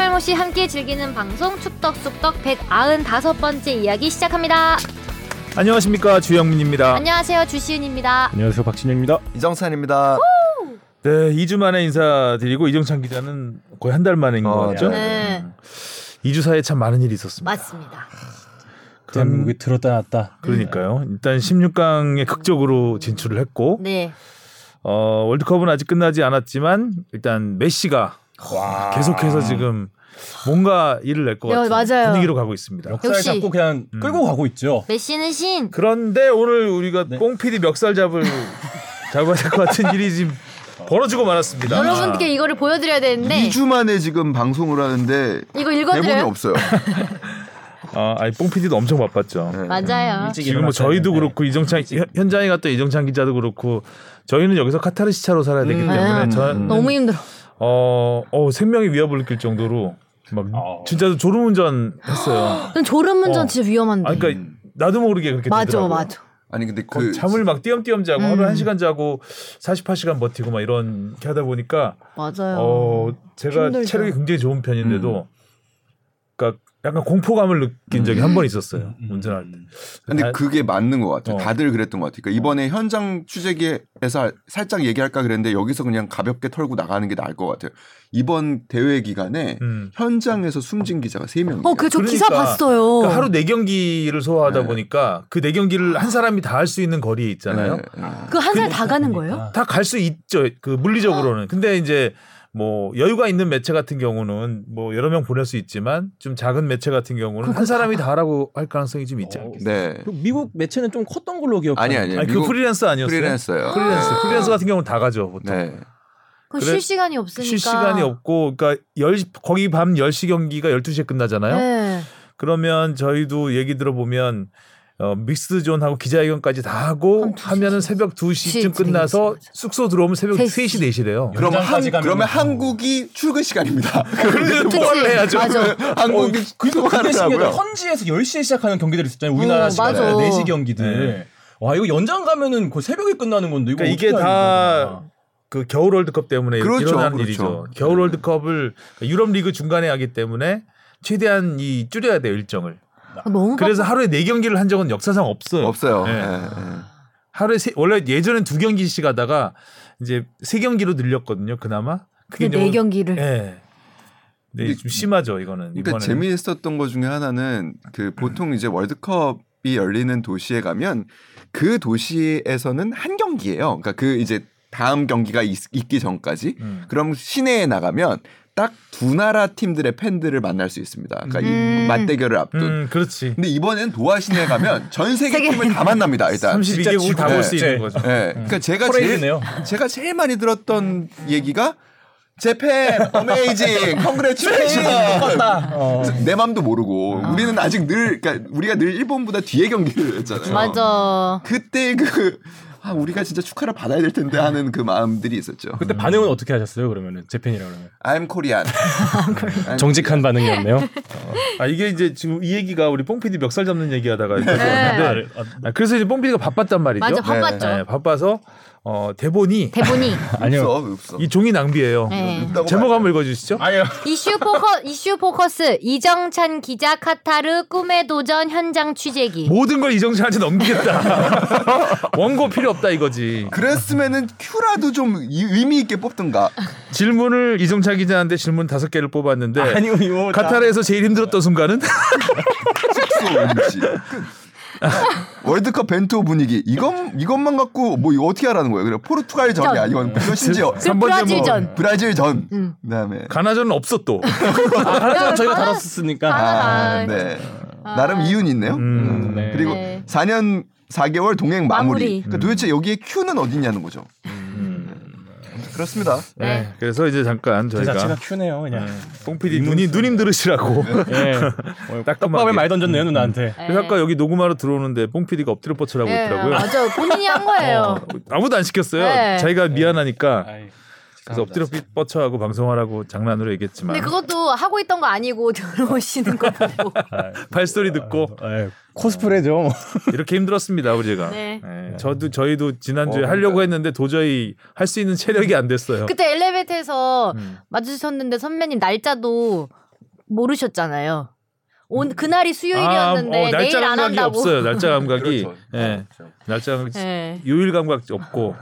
말못이 함께 즐기는 방송 축덕숙덕 195번째 이야기 시작합니다. 안녕하십니까 주영민입니다. 안녕하세요 주시은입니다. 안녕하세요 박진영입니다. 이정찬입니다. 네, 2주 만에 인사드리고 이정찬 기자는 거의 한 달 만인 것 어, 같죠? 네 2주 사이에 참 많은 일이 있었습니다. 맞습니다. 대한민국이 들었다 놨다. 그러니까요. 일단 16강에 극적으로 진출을 했고 네 어, 월드컵은 아직 끝나지 않았지만 일단 메시가 계속해서 지금 뭔가 일을 낼것 네, 같은 맞아요. 분위기로 가고 있습니다. 역사를 역시. 잡고 그냥 음. 끌고 가고 있죠. 메시는 신. 그런데 오늘 우리가 네. 뽕 PD 멱살 잡을 잡아야 될 것 같은 일이 지금 벌어지고 말았습니다. 여러분께 이거를 보여드려야 되는데 2주 만에 지금 방송을 하는데 이거 대본이 읽어드려요. 없어요. 아, 아니 뽕 PD도 엄청 바빴죠. 네. 맞아요. 일찍 지금 뭐 일어났어야 저희도 되는데. 그렇고 이정찬 현- 현장에 갔던 이정찬 기자도 그렇고 저희는 여기서 카타르시 차로 살아야 되기 음. 때문에 음. 저는 너무 힘들어. 어, 어 생명의 위협을 느낄 정도로 막 어. 진짜 졸음운전 했어요. 전 졸음운전 어. 진짜 위험한데. 아, 그러니까 나도 모르게 그렇게 맞아 되더라고요. 맞아. 아니 근데 그 잠을 막 띄엄띄엄 자고 음. 하루 1시간 자고 48시간 버티고 막 이런 게 하다 보니까 맞아요. 어 제가 힘들죠. 체력이 굉장히 좋은 음. 편인데도 그러니까 약간 공포감을 느낀 적이 한 번 있었어요. 음. 운전할 때. 근데 다- 그게 맞는 것 같아요. 어. 다들 그랬던 것 같아요. 그러니까 이번에 현장 취재기에서 살짝 얘기할까 그랬는데 여기서 그냥 가볍게 털고 나가는 게 나을 것 같아요. 이번 대회 기간에 음. 현장에서 숨진 기자가 3명이에요. 어, 그저 기사 그러니까- 봤어요. 그러니까 하루 네 경기를 소화하다 네. 보니까 그네 경기를 한 사람이 다 할 수 있는 거리에 있잖아요. 네, 네. 그한살다 가는 거예요? 다 갈 수 있죠. 그 물리적으로는. 근데 이제 뭐 여유가 있는 매체 같은 경우는 뭐 여러 명 보낼 수 있지만 좀 작은 매체 같은 경우는 한 사람이 다 하라고 할 가능성이 좀 있지 어. 않겠어요? 네. 그 미국 매체는 좀 컸던 걸로 기억해요. 아니 아니. 아니 그 프리랜서 아니었어요? 프리랜서요. 프리랜서. 프리랜서 같은 경우는 다 가죠, 보통. 네. 그 그래- 쉴 시간이 없으니까. 쉴 시간이 없고 그러니까 열 거기 밤 10시 경기가 12시에 끝나잖아요. 네. 그러면 저희도 얘기 들어보면 어, 믹스드 존하고 기자회견까지 다 하고 하면은 시, 새벽 2시쯤 시, 끝나서 시, 숙소 들어오면 새벽 세 3시, 시. 4시래요. 그러면 한 그러면 어. 한국이 출근 시간입니다. 그런데 그치? 뭘 해야죠? 한국이 그게 신기하다. 출근하더라고요. 현지에서 10시에 시작하는 경기들 있었잖아요. 우리나라 어, 시간에 맞아. 4시 경기들. 네. 와 이거 연장 가면은 거의 새벽에 끝나는 건데 이거 그러니까 이게 어떻게 다그 겨울 월드컵 때문에 그렇죠, 일어나는 그렇죠. 일이죠. 겨울 월드컵을 유럽 리그 중간에 하기 때문에 최대한 이 줄여야 돼요 일정을. 아, 너무 그래서 하루에 네 경기를 한 적은 역사상 없어요. 없어요. 네. 네, 네. 하루에 세, 원래 예전엔 두 경기씩 하다가 이제 세 경기로 늘렸거든요. 그나마. 그게 네 경기를. 예. 네, 근데- 좀 심하죠 이거는. 그러니까 이번에는. 재미있었던 것 중에 하나는 그 보통 이제 월드컵이 열리는 도시에 가면 그 도시에서는 한 경기예요. 그러니까 그 이제 다음 경기가 있, 기 전까지. 음. 그럼 시내에 나가면 딱 두 나라 팀들의 팬들을 만날 수 있습니다. 그러니까 이 음. 맞대결을 앞둔. 음, 그렇지. 근데 이번엔 도하 시내에 가면 전 세계. 팀을 다 만납니다. 일단. 32개국 다 볼수 진짜 있는 거죠. 네. 그러니까 제가 제일 포레이드네요. 제가 제일 많이 들었던 얘기가 Japan amazing congratulation 어. 내 맘도 모르고 우리는 아직 늘 그러니까 우리가 늘 일본보다 뒤에 경기를 했잖아요. 맞아. 그때 그 아, 우리가 진짜 축하를 받아야 될 텐데 하는 그 마음들이 있었죠. 그때 반응은 어떻게 하셨어요? 그러면은 Japan이라 그러면 I'm Korean. 정직한 반응이었네요. 아 이게 이제 지금 이 얘기가 우리 뽕피디 멱살 잡는 얘기하다가 네. 됐는데 아, 그래서 이제 뽕피디가 바빴단 말이죠. 맞아 바빴죠. 네, 바빠서 어, 대본이 대본이 아니요. 없어, 없어. 이 종이 낭비예요. 네. 제목 한번 읽어주시죠. 아니요. 이슈 포커 이슈 포커스 이정찬 기자 카타르 꿈의 도전 현장 취재기. 모든 걸 이정찬한테 넘기겠다. 원고 필요 없다 이거지. 그랬으면은 큐라도 좀 이- 의미 있게 뽑든가. 질문을 이정찬 기자한테 질문 다섯 개를 뽑았는데 아니요 이거 카타르에서 제일 힘들었던 순간은 숙소 음식. 월드컵 벤투 분위기 이것 이것만 갖고 뭐 이거 어떻게 하라는 거예요? 그래 포르투갈 전이야. 전. 이건 이건 심지어 그 브라질 전. 브라질 전. 음. 그다음에 가나전은 없어 또. 아, 하나 저희가 다뤘으니까. 하나- 아, 네. 아. 나름 이윤 있네요. 음, 네. 그리고 네. 4년 4개월 동행 마무리. 마무리. 그러니까 도대체 여기에 큐는 어디냐는 거죠. 그렇습니다. 네. 네. 그래서 이제 잠깐 그 저희가 자체가 큐네요 그냥. 뽕PD 누님 누님 들으시라고 예. 따끔하게. 떡밥을 많이 던졌네요 누나한테. 그래서 아까 여기 녹음하러 들어오는데 뽕PD가 엎드려 뻗쳐라고 네, 있더라고요. 맞아 본인이 한 거예요. 어, 아무도 안 시켰어요. 네. 자기가 미안하니까 아이, 그래서 엎드려 뻗쳐하고 방송하라고 장난으로 얘기했지만 근데 그것도 하고 있던 거 아니고 들어오시는 거 보고. 발소리 듣고 아이, 코스프레죠. 이렇게 힘들었습니다 우리가. 네. 네, 저도 저희도 지난주에 어, 하려고. 했는데 도저히 할 수 있는 체력이 안 됐어요. 그때 엘리베이터에서 음. 마주쳤는데 선배님 날짜도 모르셨잖아요. 온 그날이 수요일이었는데 아, 어, 날짜 내일 안 감각이 한다고. 없어요. 날짜 감각이 그렇죠. 예. 그렇죠. 날짜 감각 네. 요일 감각 없고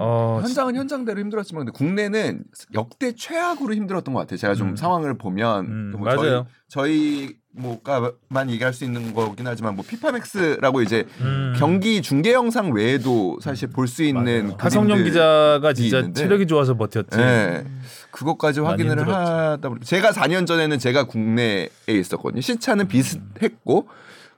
어, 현장은 현장대로 힘들었지만 근데 국내는 역대 최악으로 힘들었던 것 같아요. 제가 좀 음. 상황을 보면 음, 뭐 맞아요. 저희, 저희 뭐가만 얘기할 수 있는 거긴 하지만 뭐 피파맥스라고 이제 음. 경기 중계 영상 외에도 사실 볼 수 있는 하성룡 기자가 진짜 있는데. 체력이 좋아서 버텼지. 예. 그것까지 확인을 힘들었죠. 하다 보니 제가 4년 전에는 제가 국내에 있었거든요. 시차는 비슷했고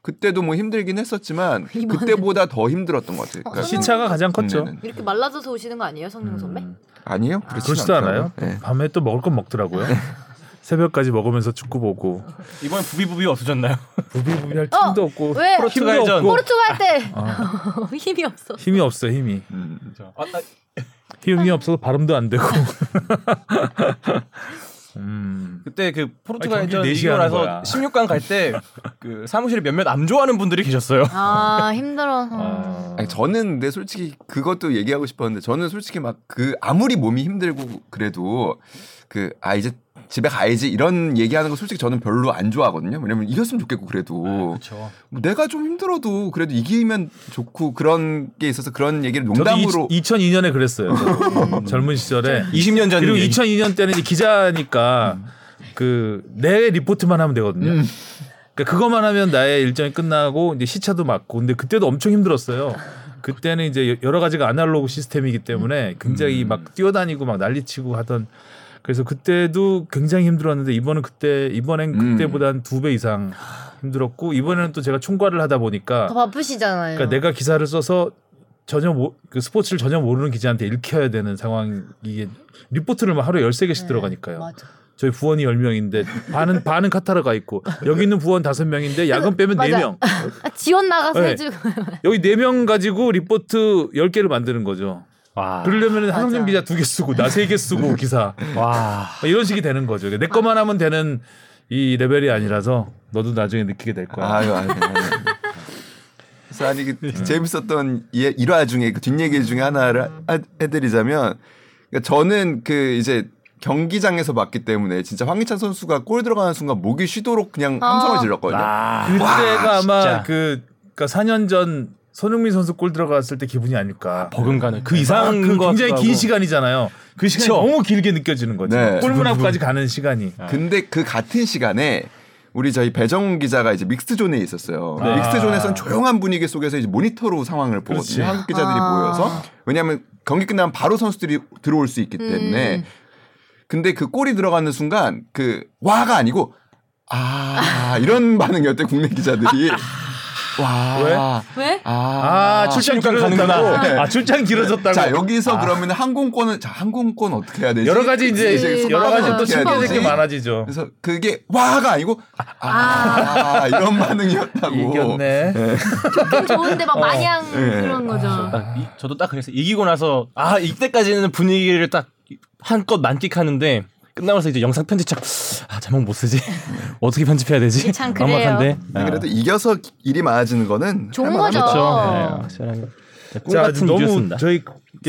그때도 뭐 힘들긴 했었지만 그때보다 더 힘들었던 것 같아요. 그러니까 시차가 가장 컸죠. 국내는. 이렇게 말라져서 오시는 거 아니에요, 성룡 선배? 음. 아니에요? 그렇진 그렇지도 않아요. 예. 밤에 또 먹을 건 먹더라고요. 새벽까지 먹으면서 축구 보고 이번에 부비부비 없어졌나요? 부비부비 할 어, 힘도 없고 왜? 힘도 포르투갈전. 없고 포르투갈 때 아, 힘이 없어. 힘이 없어 힘이 음. 아, 아, 힘이 없어서 발음도 안 되고. 음. 그때 그 포르투갈전 경기 4시에 이기고 나서 거야. 16강 갈 때 그 사무실에 몇몇 안 좋아하는 분들이 계셨어요. 아 힘들어. 아. 아니, 저는 근데 솔직히 그것도 얘기하고 싶었는데 저는 솔직히 막 그 아무리 몸이 힘들고 그래도 그 아 이제 집에 가야지 이런 얘기하는 거 솔직히 저는 별로 안 좋아하거든요. 왜냐면 이겼으면 좋겠고 그래도 그렇죠. 뭐 내가 좀 힘들어도 그래도 이기면 좋고 그런 게 있어서 그런 얘기를 농담으로 2002년에 그랬어요. 저도. 젊은 시절에. 20년 전 그리고 얘기. 2002년 때는 기자니까 그내 리포트만 하면 되거든요. 음. 그러니까 그것만 하면 나의 일정이 끝나고 이제 시차도 맞고 근데 그때도 엄청 힘들었어요. 그때는 이제 여러 가지가 아날로그 시스템이기 때문에 굉장히 음. 막 뛰어다니고 막 난리치고 하던 그래서 그때도 굉장히 힘들었는데 이번은 그때 이번엔 음. 그때보다 한두배 이상 힘들었고 이번에는 또 제가 총괄을 하다 보니까 더 바쁘시잖아요. 그러니까 내가 기사를 써서 전혀 모, 그 스포츠를 전혀 모르는 기자한테 읽혀야 되는 상황 이게 리포트를 막 하루에 13개씩 네, 들어가니까요. 맞아. 저희 부원이 10명인데 반은 반은 카타르가 있고 여기 있는 부원 5명인데 야근 빼면 맞아. 4명. 아, 지원 나가서 네. 해주고. 여기 4명 가지고 리포트 10개를 만드는 거죠. 와. 그러려면 한성준. 기자 2개 쓰고 나 3개 쓰고 기사. 와. 막 이런 식이 되는 거죠. 내 것만 하면 되는 이 레벨이 아니라서 너도 나중에 느끼게 될 거야. 아유 아유. 아유. 그래서 아니 그 재밌었던 예- 일화 중에 그 뒷얘기 중에 하나를 하- 해드리자면 그러니까 저는 그 이제 경기장에서 봤기 때문에 진짜 황희찬 선수가 골 들어가는 순간 목이 쉬도록 그냥 아. 함성을 질렀거든요. 아. 그때가 아마 진짜. 그 그러니까 4년 전 손흥민 선수 골 들어갔을 때 기분이 아닐까. 버금가는 그 아, 이상인 그것 굉장히 긴. 시간이잖아요. 그 시간이 그쵸. 너무 길게 느껴지는 거죠. 네. 골문 앞까지 가는 시간이. 근데 그 같은 시간에 우리 저희 배정 기자가 이제 믹스 존에 있었어요. 네. 믹스 존에서는 조용한 분위기 속에서 이제 모니터로 상황을 보거든요. 그렇지. 한국 기자들이 아. 모여서 왜냐하면 경기 끝나면 바로 선수들이 들어올 수 있기 때문에 음. 근데 그 골이 들어가는 순간 그 와가 아니고 아 이런 반응이었대 국내 기자들이 와 왜? 왜? 아, 출장 길어졌다고. 아, 출장 길어졌다고. 자 여기서 그러면 항공권은 자 항공권 어떻게 해야 되지? 여러 가지 이제 그치, 여러 가지 또 맞아. 신기할 게 되지? 많아지죠. 그래서 그게 와가 아니고 아, 이런 반응이었다고. 이겼네. 좋긴 좋은데 막 마냥 네. 그런 거죠. 딱 이- 저도 딱 그래서 이기고 나서 아 이때까지는 분위기를 딱 한껏 만끽하는데 끝나고서 이제 영상 편집착 아 제목 못 쓰지 어떻게 편집해야 되지 이게 참 그래요. 막막한데 근데 그래도 이겨서 일이 많아지는 거는 좋은 거죠. 그렇죠 네, 확실하게 꿈 자, 같은 너무 일이었습니다 저희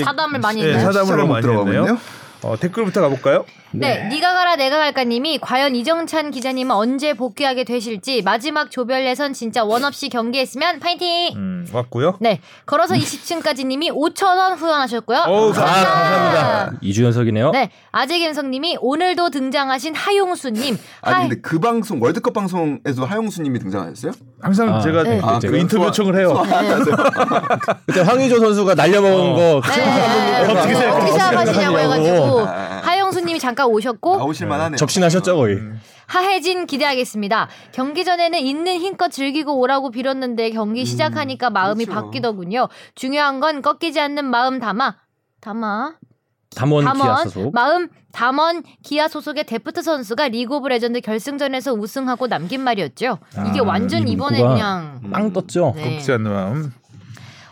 사담을 많이 네? 사담을 너무 못 많이 했네요. 어, 댓글부터 가볼까요? 네, 니가 가라 내가 갈까님이 과연 이정찬 기자님은 언제 복귀하게 되실지 마지막 조별 예선 진짜 원 없이 경기했으면 파이팅. 음, 왔고요. 네, 걸어서 20층까지님이 5천 원 후원하셨고요. 어우, 감사합니다. 2주 연속이네요 네, 아재김성님이 오늘도 등장하신 하용수님. 아니 하이- 근데 그 방송 월드컵 방송에서 하용수님이 등장하셨어요? 항상 아, 제가 네. 그 제가 인터뷰 소화- 요청을 해요. 그때 황의조 선수가 날려먹은 어. 거 네, 어떻게? 생각하시냐고 해가지고 아. 하용수 님이 잠깐 오셨고 나오실 만하네요. 적신하셨죠 거의 하혜진 기대하겠습니다. 경기 전에는 있는 힘껏 즐기고 오라고 빌었는데 경기 시작하니까 마음이 그렇죠. 바뀌더군요. 중요한 건 꺾이지 않는 마음 담아 담아 담원 기아 담원 소속 마음 담원 기아 소속의 데프트 선수가 리그 오브 레전드 결승전에서 우승하고 남긴 말이었죠. 이게 아, 완전 이 이번에 그냥 빵 떴죠 네. 꺾지 않는 마음.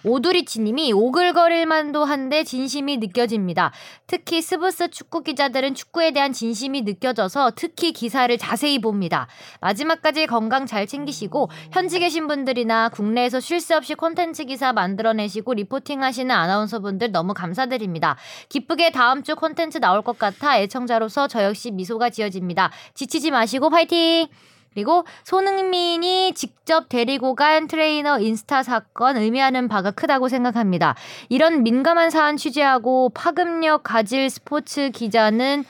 오두리치님이 오글거릴 만도 한데 진심이 느껴집니다. 특히 스브스 축구 기자들은 축구에 대한 진심이 느껴져서 특히 기사를 자세히 봅니다. 마지막까지 건강 잘 챙기시고 현지 계신 분들이나 국내에서 쉴 새 없이 콘텐츠 기사 만들어내시고 리포팅하시는 아나운서분들 너무 감사드립니다. 기쁘게 다음 주 콘텐츠 나올 것 같아 애청자로서 저 역시 미소가 지어집니다. 지치지 마시고 파이팅! 그리고 손흥민이 직접 데리고 간 트레이너 인스타 사건 의미하는 바가 크다고 생각합니다. 이런 민감한 사안 취재하고 파급력 가질 스포츠 기자는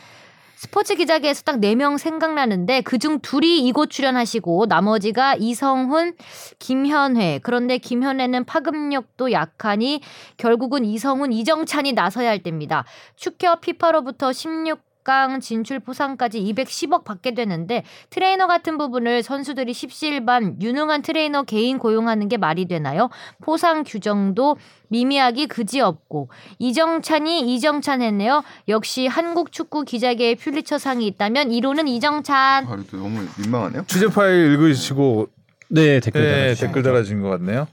스포츠 기자계에서 딱 4명 생각나는데 그중 둘이 이곳 출연하시고 나머지가 이성훈, 김현회. 그런데 김현회는 파급력도 약하니 결국은 이성훈, 이정찬이 나서야 할 때입니다. 축협 피파로부터 16강 진출 포상까지 210억 받게 되는데 트레이너 같은 부분을 선수들이 십시일반 유능한 트레이너 개인 고용하는 게 말이 되나요? 포상 규정도 미미하기 그지없고 이정찬이 이정찬 했네요. 역시 한국 축구 기자계의 퓰리처상이 있다면 1호는 이정찬. 아, 또 너무 민망하네요. 취재 파일 읽으시고 네 댓글 네, 달아주신 것 같네요.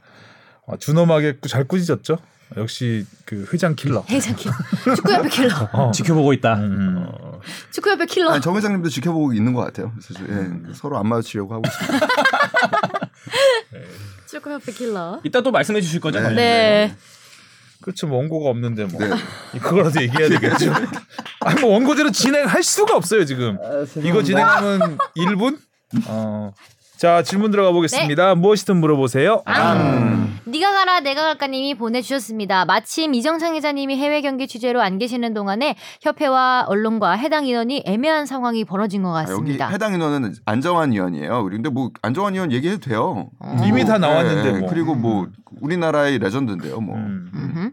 아, 준엄하게 잘 꾸짖었죠. 역시 그 회장 킬러. 회장 킬. 축구협회 킬러. 어. 지켜보고 있다. 음. 어. 축구협회 킬러. 아니, 정 회장님도 지켜보고 있는 것 같아요. 그래서 예, 서로 안 마주치려고 하고 있습니다. 축구협회 킬러. 이따 또 말씀해 주실 거죠? 네. 네. 그렇죠. 뭐 원고가 없는데 뭐 네. 그거라도 얘기해야 되겠죠. 아니 뭐 원고대로 진행할 수가 없어요 지금. 이거 진행하면 1분? 어. 자 질문 들어가 보겠습니다. 무엇이든 물어보세요. 앙. 네가 가라 내가 갈까님이 보내주셨습니다. 마침 이정창 기자님이 해외 경기 취재로 안 계시는 동안에 협회와 언론과 해당 인원이 애매한 상황이 벌어진 것 아, 여기 같습니다. 해당 인원은 안정환 의원이에요. 근데 뭐 안정환 의원 얘기해도 돼요. 이미 다 뭐, 나왔는데 예, 뭐. 그리고 뭐 우리나라의 레전드인데요. 뭐 음. 음흠.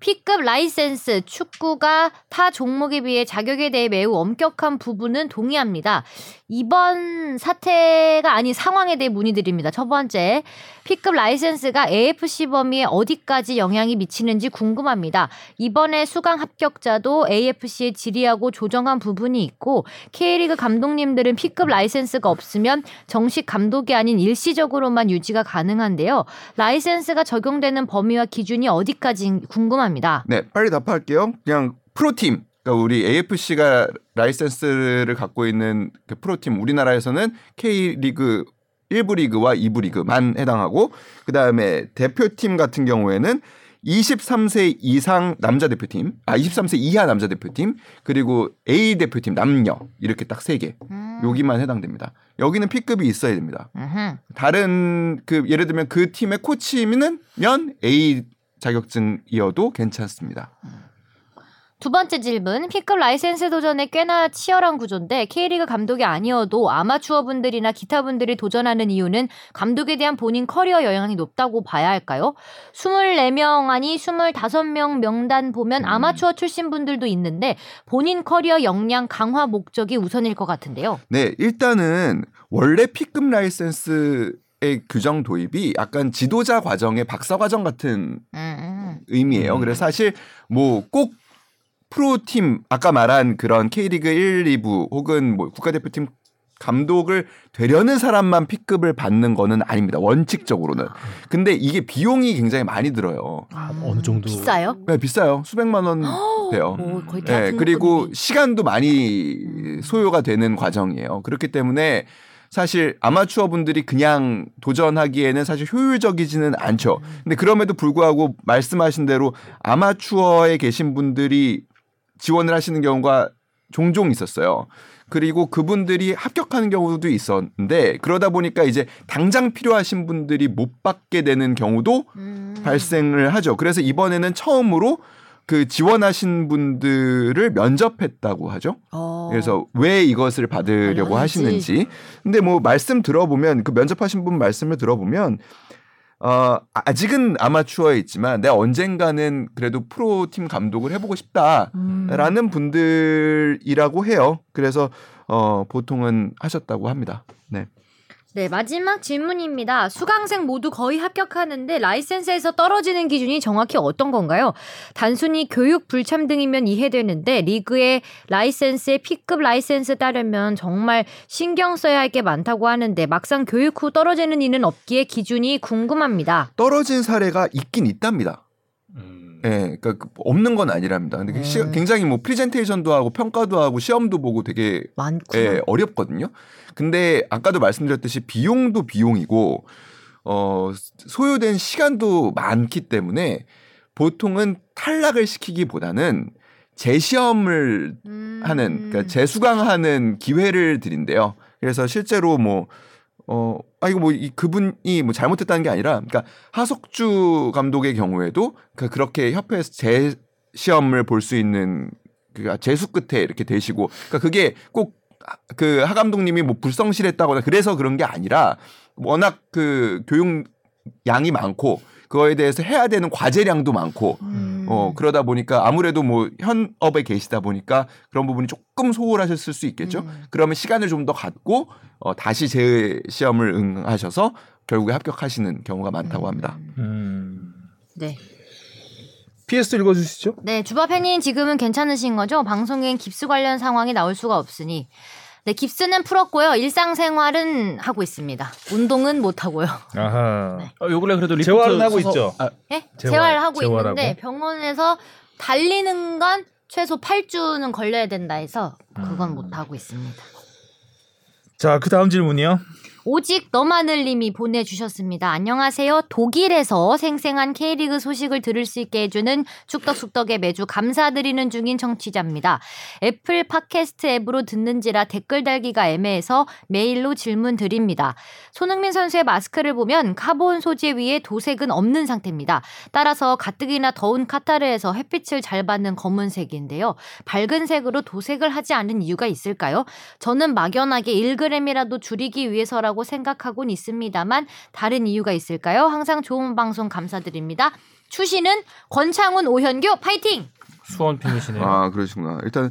P급 라이센스 축구가 타 종목에 비해 자격에 대해 매우 엄격한 부분은 동의합니다. 이번 사태가 아닌 상황에 대해 문의드립니다. 첫 번째, P급 라이센스가 AFC 범위에 어디까지 영향이 미치는지 궁금합니다. 이번에 수강 합격자도 AFC에 질의하고 조정한 부분이 있고 K리그 감독님들은 P급 라이센스가 없으면 정식 감독이 아닌 일시적으로만 유지가 가능한데요. 라이센스가 적용되는 범위와 기준이 어디까지 궁금합니다. 네, 빨리 답할게요. 그냥 프로팀. 그러니까 우리 AFC가 라이센스를 갖고 있는 그 프로팀 우리나라에서는 K리그 1부 리그와 2부 리그만 해당하고 그다음에 대표팀 같은 경우에는 23세 이상 남자 대표팀, 아 23세 이하 남자 대표팀, 그리고 A 대표팀 남녀 이렇게 딱 세 개. 음. 여기만 해당됩니다. 여기는 P급이 있어야 됩니다. 음흠. 다른 그 예를 들면 그 팀의 코치면 A 자격증이어도 괜찮습니다. 두 번째 질문. P급 라이센스 도전에 꽤나 치열한 구조인데 K리그 감독이 아니어도 아마추어 분들이나 기타 분들이 도전하는 이유는 감독에 대한 본인 커리어 영향이 높다고 봐야 할까요? 24명 아니 25명 명단 보면 아마추어 출신 분들도 있는데 본인 커리어 역량 강화 목적이 우선일 것 같은데요. 네, 일단은 원래 P급 라이센스 의 규정 도입이 약간 지도자 과정의 박사 과정 같은 음, 음. 의미예요. 그래서 사실 뭐 꼭 프로팀 아까 말한 그런 K리그 1, 2부 혹은 뭐 국가대표팀 감독을 되려는 사람만 P급을 받는 거는 아닙니다. 원칙적으로는. 근데 이게 비용이 굉장히 많이 들어요. 아, 어느 정도 비싸요? 네, 비싸요. 수백만 원 돼요. 오, 거의 네, 그리고 등록금이. 시간도 많이 소요가 되는 과정이에요. 그렇기 때문에 사실 아마추어 분들이 그냥 도전하기에는 사실 효율적이지는 않죠. 근데 그럼에도 불구하고 말씀하신 대로 아마추어에 계신 분들이 지원을 하시는 경우가 종종 있었어요. 그리고 그분들이 합격하는 경우도 있었는데 그러다 보니까 이제 당장 필요하신 분들이 못 받게 되는 경우도 음. 발생을 하죠. 그래서 이번에는 처음으로 그 지원하신 분들을 면접했다고 하죠. 어. 그래서 왜 이것을 받으려고 알려야지. 하시는지. 근데 뭐 말씀 들어보면 그 면접하신 분 말씀을 들어보면 어 아직은 아마추어에 있지만 내가 언젠가는 그래도 프로팀 감독을 해보고 싶다라는 음. 분들이라고 해요. 그래서 어 보통은 하셨다고 합니다. 네. 네, 마지막 질문입니다. 수강생 모두 거의 합격하는데 라이센스에서 떨어지는 기준이 정확히 어떤 건가요? 단순히 교육 불참 등이면 이해되는데 리그의 라이센스에 P급 라이센스 따르면 정말 신경 써야 할 게 많다고 하는데 막상 교육 후 떨어지는 이는 없기에 기준이 궁금합니다. 떨어진 사례가 있긴 있답니다. 음. 예, 그러니까 그 없는 건 아니랍니다. 근데 그 시- 음. 굉장히 뭐 프리젠테이션도 하고 평가도 하고 시험도 보고 되게 많구나. 예, 어렵거든요. 근데 아까도 말씀드렸듯이 비용도 비용이고 어 소요된 시간도 많기 때문에 보통은 탈락을 시키기보다는 재시험을 음. 하는 그러니까 재수강하는 기회를 드린대요. 그래서 실제로 뭐 어, 아, 이거 뭐, 이 그분이 뭐 잘못했다는 게 아니라, 그러니까 하석주 감독의 경우에도 그 그렇게 협회에서 재 시험을 볼 수 있는 그 재수 끝에 이렇게 되시고, 그러니까 그게 꼭 그 하 감독님이 뭐 불성실했다거나 그래서 그런 게 아니라 워낙 그 교육 양이 많고 그거에 대해서 해야 되는 과제량도 많고 음. 어 그러다 보니까 아무래도 뭐 현업에 계시다 보니까 그런 부분이 조금 소홀하셨을 수 있겠죠. 음. 그러면 시간을 좀 더 갖고 어 다시 재 시험을 응하셔서 결국에 합격하시는 경우가 많다고 합니다. 음. 네. PS 읽어주시죠. 네, 주바 팬님 지금은 괜찮으신 거죠? 방송엔 깁스 관련 상황이 나올 수가 없으니. 네, 깁스는 풀었고요. 일상생활은 하고 있습니다. 운동은 못 하고요. 아하. 네. 어, 요 근래 그래도 리포트 재활은 하고 있죠. 아, 예? 재활, 재활하고 재활 하고. 있는데 병원에서 달리는 건 최소 8주는 걸려야 된다 해서 그건 음. 못 하고 있습니다. 자, 그 다음 질문이요. 오직 너마늘님이 보내주셨습니다. 안녕하세요. 독일에서 생생한 K리그 소식을 들을 수 있게 해주는 축덕숙덕에 매주 감사드리는 중인 청취자입니다. 애플 팟캐스트 앱으로 듣는지라 댓글 달기가 애매해서 메일로 질문 드립니다. 손흥민 선수의 마스크를 보면 카본 소재 위에 도색은 없는 상태입니다. 따라서 가뜩이나 더운 카타르에서 햇빛을 잘 받는 검은색인데요. 밝은 색으로 도색을 하지 않은 이유가 있을까요? 저는 막연하게 1g이라도 줄이기 위해서라고 생각하곤 있습니다만 다른 이유가 있을까요? 항상 좋은 방송 감사드립니다. 추시는 권창훈 오현교 파이팅! 수원 팬이시네요. 아 그러시구나. 일단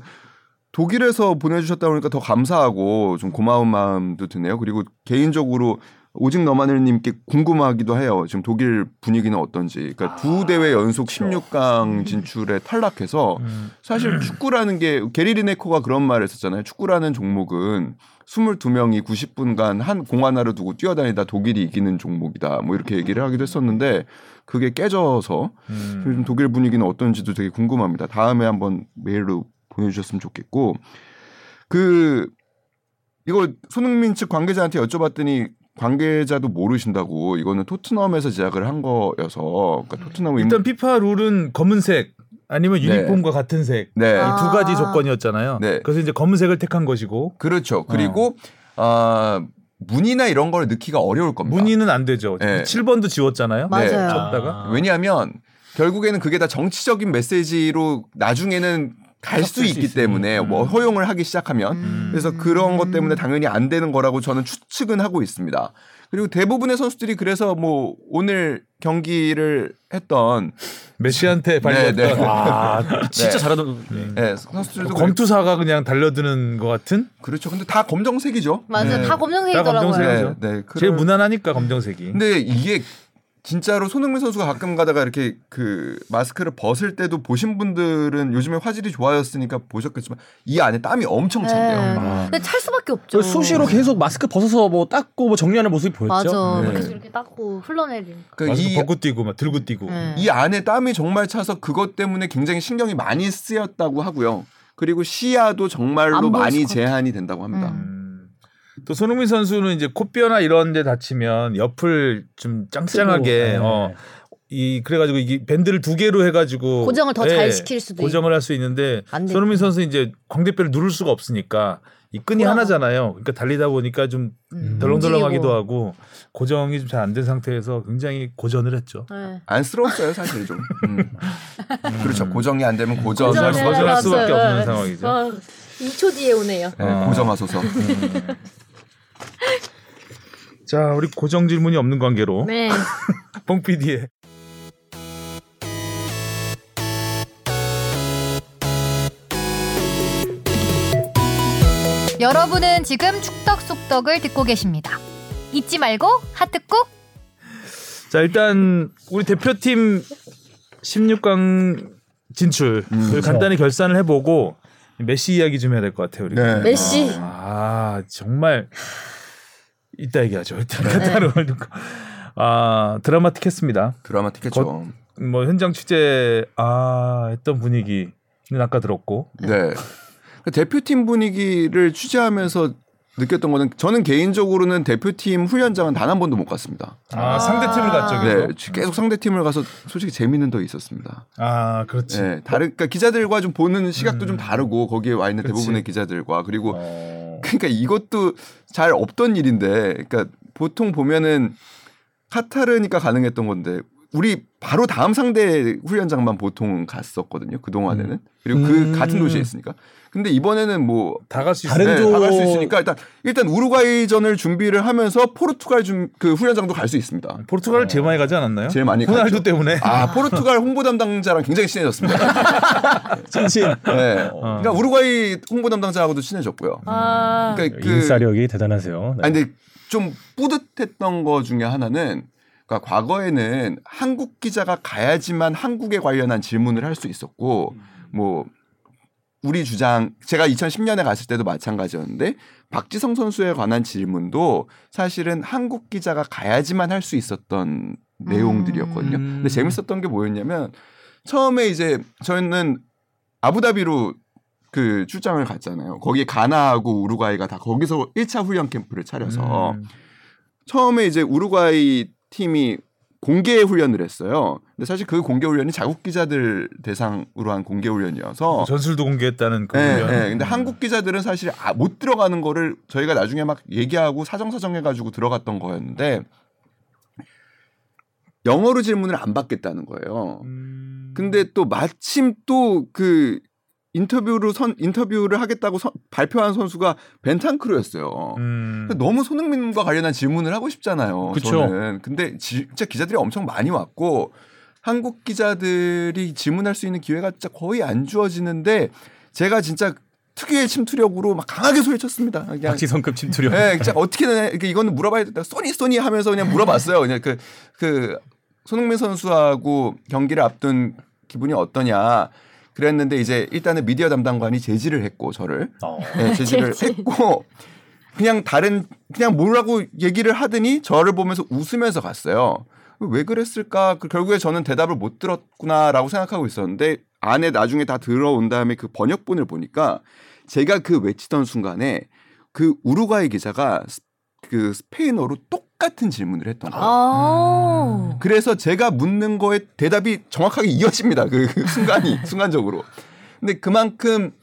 독일에서 보내주셨다 보니까 더 감사하고 좀 고마운 마음도 드네요. 그리고 개인적으로 오직 너마늘님께 궁금하기도 해요. 지금 독일 분위기는 어떤지. 그러니까 두 대회 연속 16강 진출에 탈락해서 음. 사실 축구라는 게 게리 리네코가 그런 말을 했었잖아요. 축구라는 종목은 22명이 90분간 한 공 하나를 두고 뛰어다니다 독일이 이기는 종목이다. 뭐 이렇게 얘기를 하기도 했었는데 그게 깨져서 음. 요즘 독일 분위기는 어떤지도 되게 궁금합니다. 다음에 한번 메일로 보내주셨으면 좋겠고 그 이거 손흥민 측 관계자한테 여쭤봤더니 관계자도 모르신다고 이거는 토트넘에서 제작을 한 거여서 그러니까 토트넘 일단 피파 룰은 검은색 아니면 네. 유니폼과 같은 색. 네 아. 이두 가지 조건이었잖아요. 네. 그래서 이제 검은색을 택한 것이고 그렇죠. 그리고 아 문의나 이런 걸 넣기가 어려울 겁니다. 문의는 안 되죠. 네. 7번도 지웠잖아요. 맞아요. 졌다가 아. 왜냐하면 결국에는 그게 다 정치적인 메시지로 나중에는 갈수수 있기 있으니. 때문에 뭐 음. 허용을 하기 시작하면 음. 그래서 그런 것 때문에 당연히 안 되는 거라고 저는 추측은 하고 있습니다. 그리고 대부분의 선수들이 그래서 뭐 오늘 경기를 했던 메시한테 발렸던 네. 와, 진짜 네. 잘하던. 네, 선수들도 검투사가 그냥 달려드는 것 같은 그렇죠. 근데 다 검정색이죠. 맞아, 네. 다 검정색이더라고요. 다 검정색이죠. 네, 네. 제일 무난하니까 검정색이. 근데 이게 진짜로 손흥민 선수가 가끔 가다가 이렇게 그 마스크를 벗을 때도 보신 분들은 요즘에 화질이 좋아졌으니까 보셨겠지만 이 안에 땀이 엄청 찬대요. 네. 아. 근데 찰 수밖에 없죠. 그 수시로 계속 마스크 벗어서 뭐 닦고 뭐 정리하는 모습이 보였죠. 맞아. 네. 계속 이렇게 닦고 흘러내리니까. 그러니까 이, 벗고 뛰고 막 들고 뛰고. 네. 이 안에 땀이 정말 차서 그것 때문에 굉장히 신경이 많이 쓰였다고 하고요. 그리고 시야도 정말로 많이. 제한이 된다고 합니다. 음. 음. 또 손흥민 선수는 이제 코뼈나 이런 데 다치면 옆을 좀 짱짱하게 쓰고, 어, 네. 이 그래가지고 이게 밴드를 두 개로 해가지고 고정을 더잘 시킬 수도 고정을 할 수 있는데. 손흥민 선수 이제 광대뼈를 누를 수가 없으니까 이 끈이 돌아가. 하나잖아요. 그러니까 달리다 보니까 좀 음. 덜렁덜렁하기도. 하고 고정이 좀 잘 안 된 상태에서 굉장히 고전을 했죠. 네. 안쓰러웠어요, 사실 좀. 음. 그렇죠. 고정이 안 되면 고정을 고정할. 수밖에 없는 네. 상황이죠. 어, 2초 뒤에 오네요. 네, 어. 고정하소서. 자, 우리 고정 질문이 없는 관계로 네. 뽕 PD의 여러분은 지금 축덕숙덕을 듣고 계십니다. 잊지 말고 하트 꾹. 자 일단 우리 대표팀 16강 진출을 간단히 결산을 해보고 메시 이야기 좀 해야 될 것 같아요. 우리. 네. 메시. 아 정말 이따 얘기하죠. 일단 카타르 월드컵. 아 드라마틱했습니다. 드라마틱했죠. 뭐 현장 취재 아 했던 분위기는 아까 들었고 네. 그 대표팀 분위기를 취재하면서 느꼈던 거는 저는 개인적으로는 대표팀 훈련장은 단 한 번도 못 갔습니다. 아, 상대 팀을 갔죠. 네, 계속. 계속 상대 팀을 가서 솔직히 재미는 더 있었습니다. 아 그렇지. 네, 다른 그러니까 기자들과 좀 보는 시각도 음. 좀 다르고 거기에 와 있는 그치. 대부분의 기자들과 그리고 어. 그러니까 이것도 잘 없던 일인데, 그러니까 보통 보면은 카타르니까 가능했던 건데 우리 바로 다음 상대 훈련장만 보통 갔었거든요. 그 동안에는 그리고 그 음. 같은 도시에 있으니까. 근데 이번에는 뭐 다갈 수. 다른 네, 조- 다갈 수 있으니까 일단 일단 우루과이전을 준비를 하면서 포르투갈 좀그 훈련장도 갈 수 있습니다. 포르투갈 제일 많이 가지 않았나요? 제일 많이 호날두 갔죠. 때문에. 아 포르투갈 홍보 담당자랑 굉장히 친해졌습니다. 찐친. 네. 어. 그러니까 우루과이 홍보 담당자하고도 친해졌고요. 아. 그러니까 그 인싸력이 대단하세요. 네. 아니 근데 좀 뿌듯했던 거 중에 하나는 그러니까 과거에는 한국 기자가 가야지만 한국에 관련한 질문을 할 수 있었고 뭐 우리 주장 제가 2010년에 갔을 때도 마찬가지였는데 박지성 선수에 관한 질문도 사실은 한국 기자가 가야지만 할 수 있었던 내용들이었거든요. 음. 근데 재밌었던 게 뭐였냐면 처음에 이제 저희는 아부다비로 그 출장을 갔잖아요. 거기에 가나하고 우루과이가 다 거기서 1차 훈련 캠프를 차려서 음. 처음에 이제 우루과이 팀이 공개 훈련을 했어요. 근데 사실 그 공개 훈련이 자국 기자들 대상으로 한 공개 훈련이어서 전술도 공개했다는 그 네, 훈련. 네. 근데 한국 기자들은 사실 아, 못 들어가는 거를 저희가 나중에 막 얘기하고 사정사정 해가지고 들어갔던 거였는데 영어로 질문을 안 받겠다는 거예요. 음. 근데 또 마침 또 그 인터뷰로 선 인터뷰를 하겠다고 선- 발표한 선수가 벤탄크루였어요. 음. 너무 손흥민과 관련한 질문을 하고 싶잖아요. 그쵸. 저는. 근데 지- 진짜 기자들이 엄청 많이 왔고 한국 기자들이 질문할 수 있는 기회가 진짜 거의 안 주어지는데 제가 진짜 특유의 침투력으로 막 강하게 소리쳤습니다. 그냥 박지성급 침투력. 네, 진짜 어떻게든 이렇게 이거는 물어봐야 된다. 쏘니 쏘니 하면서 그냥 물어봤어요. 그냥 그, 그 손흥민 선수하고 경기를 앞둔 기분이 어떠냐. 그랬는데 이제 일단은 미디어 담당관이 제지를 했고 저를 어. 네, 제지를 제지. 했고 그냥 다른 그냥 뭐라고 얘기를 하더니 저를 보면서 웃으면서 갔어요. 왜 그랬을까? 그 결국에 저는 대답을 못 들었구나라고 생각하고 있었는데 안에 나중에 다 들어온 다음에 그 번역본을 보니까 제가 그 외치던 순간에 그 우루과이 기자가 스- 그 스페인어로 똑 같은 질문을 했던 거예요. 아. 그래서 제가 묻는 거에 대답이 정확하게 이어집니다. 그, 그 순간이 순간적으로. 근데 그만큼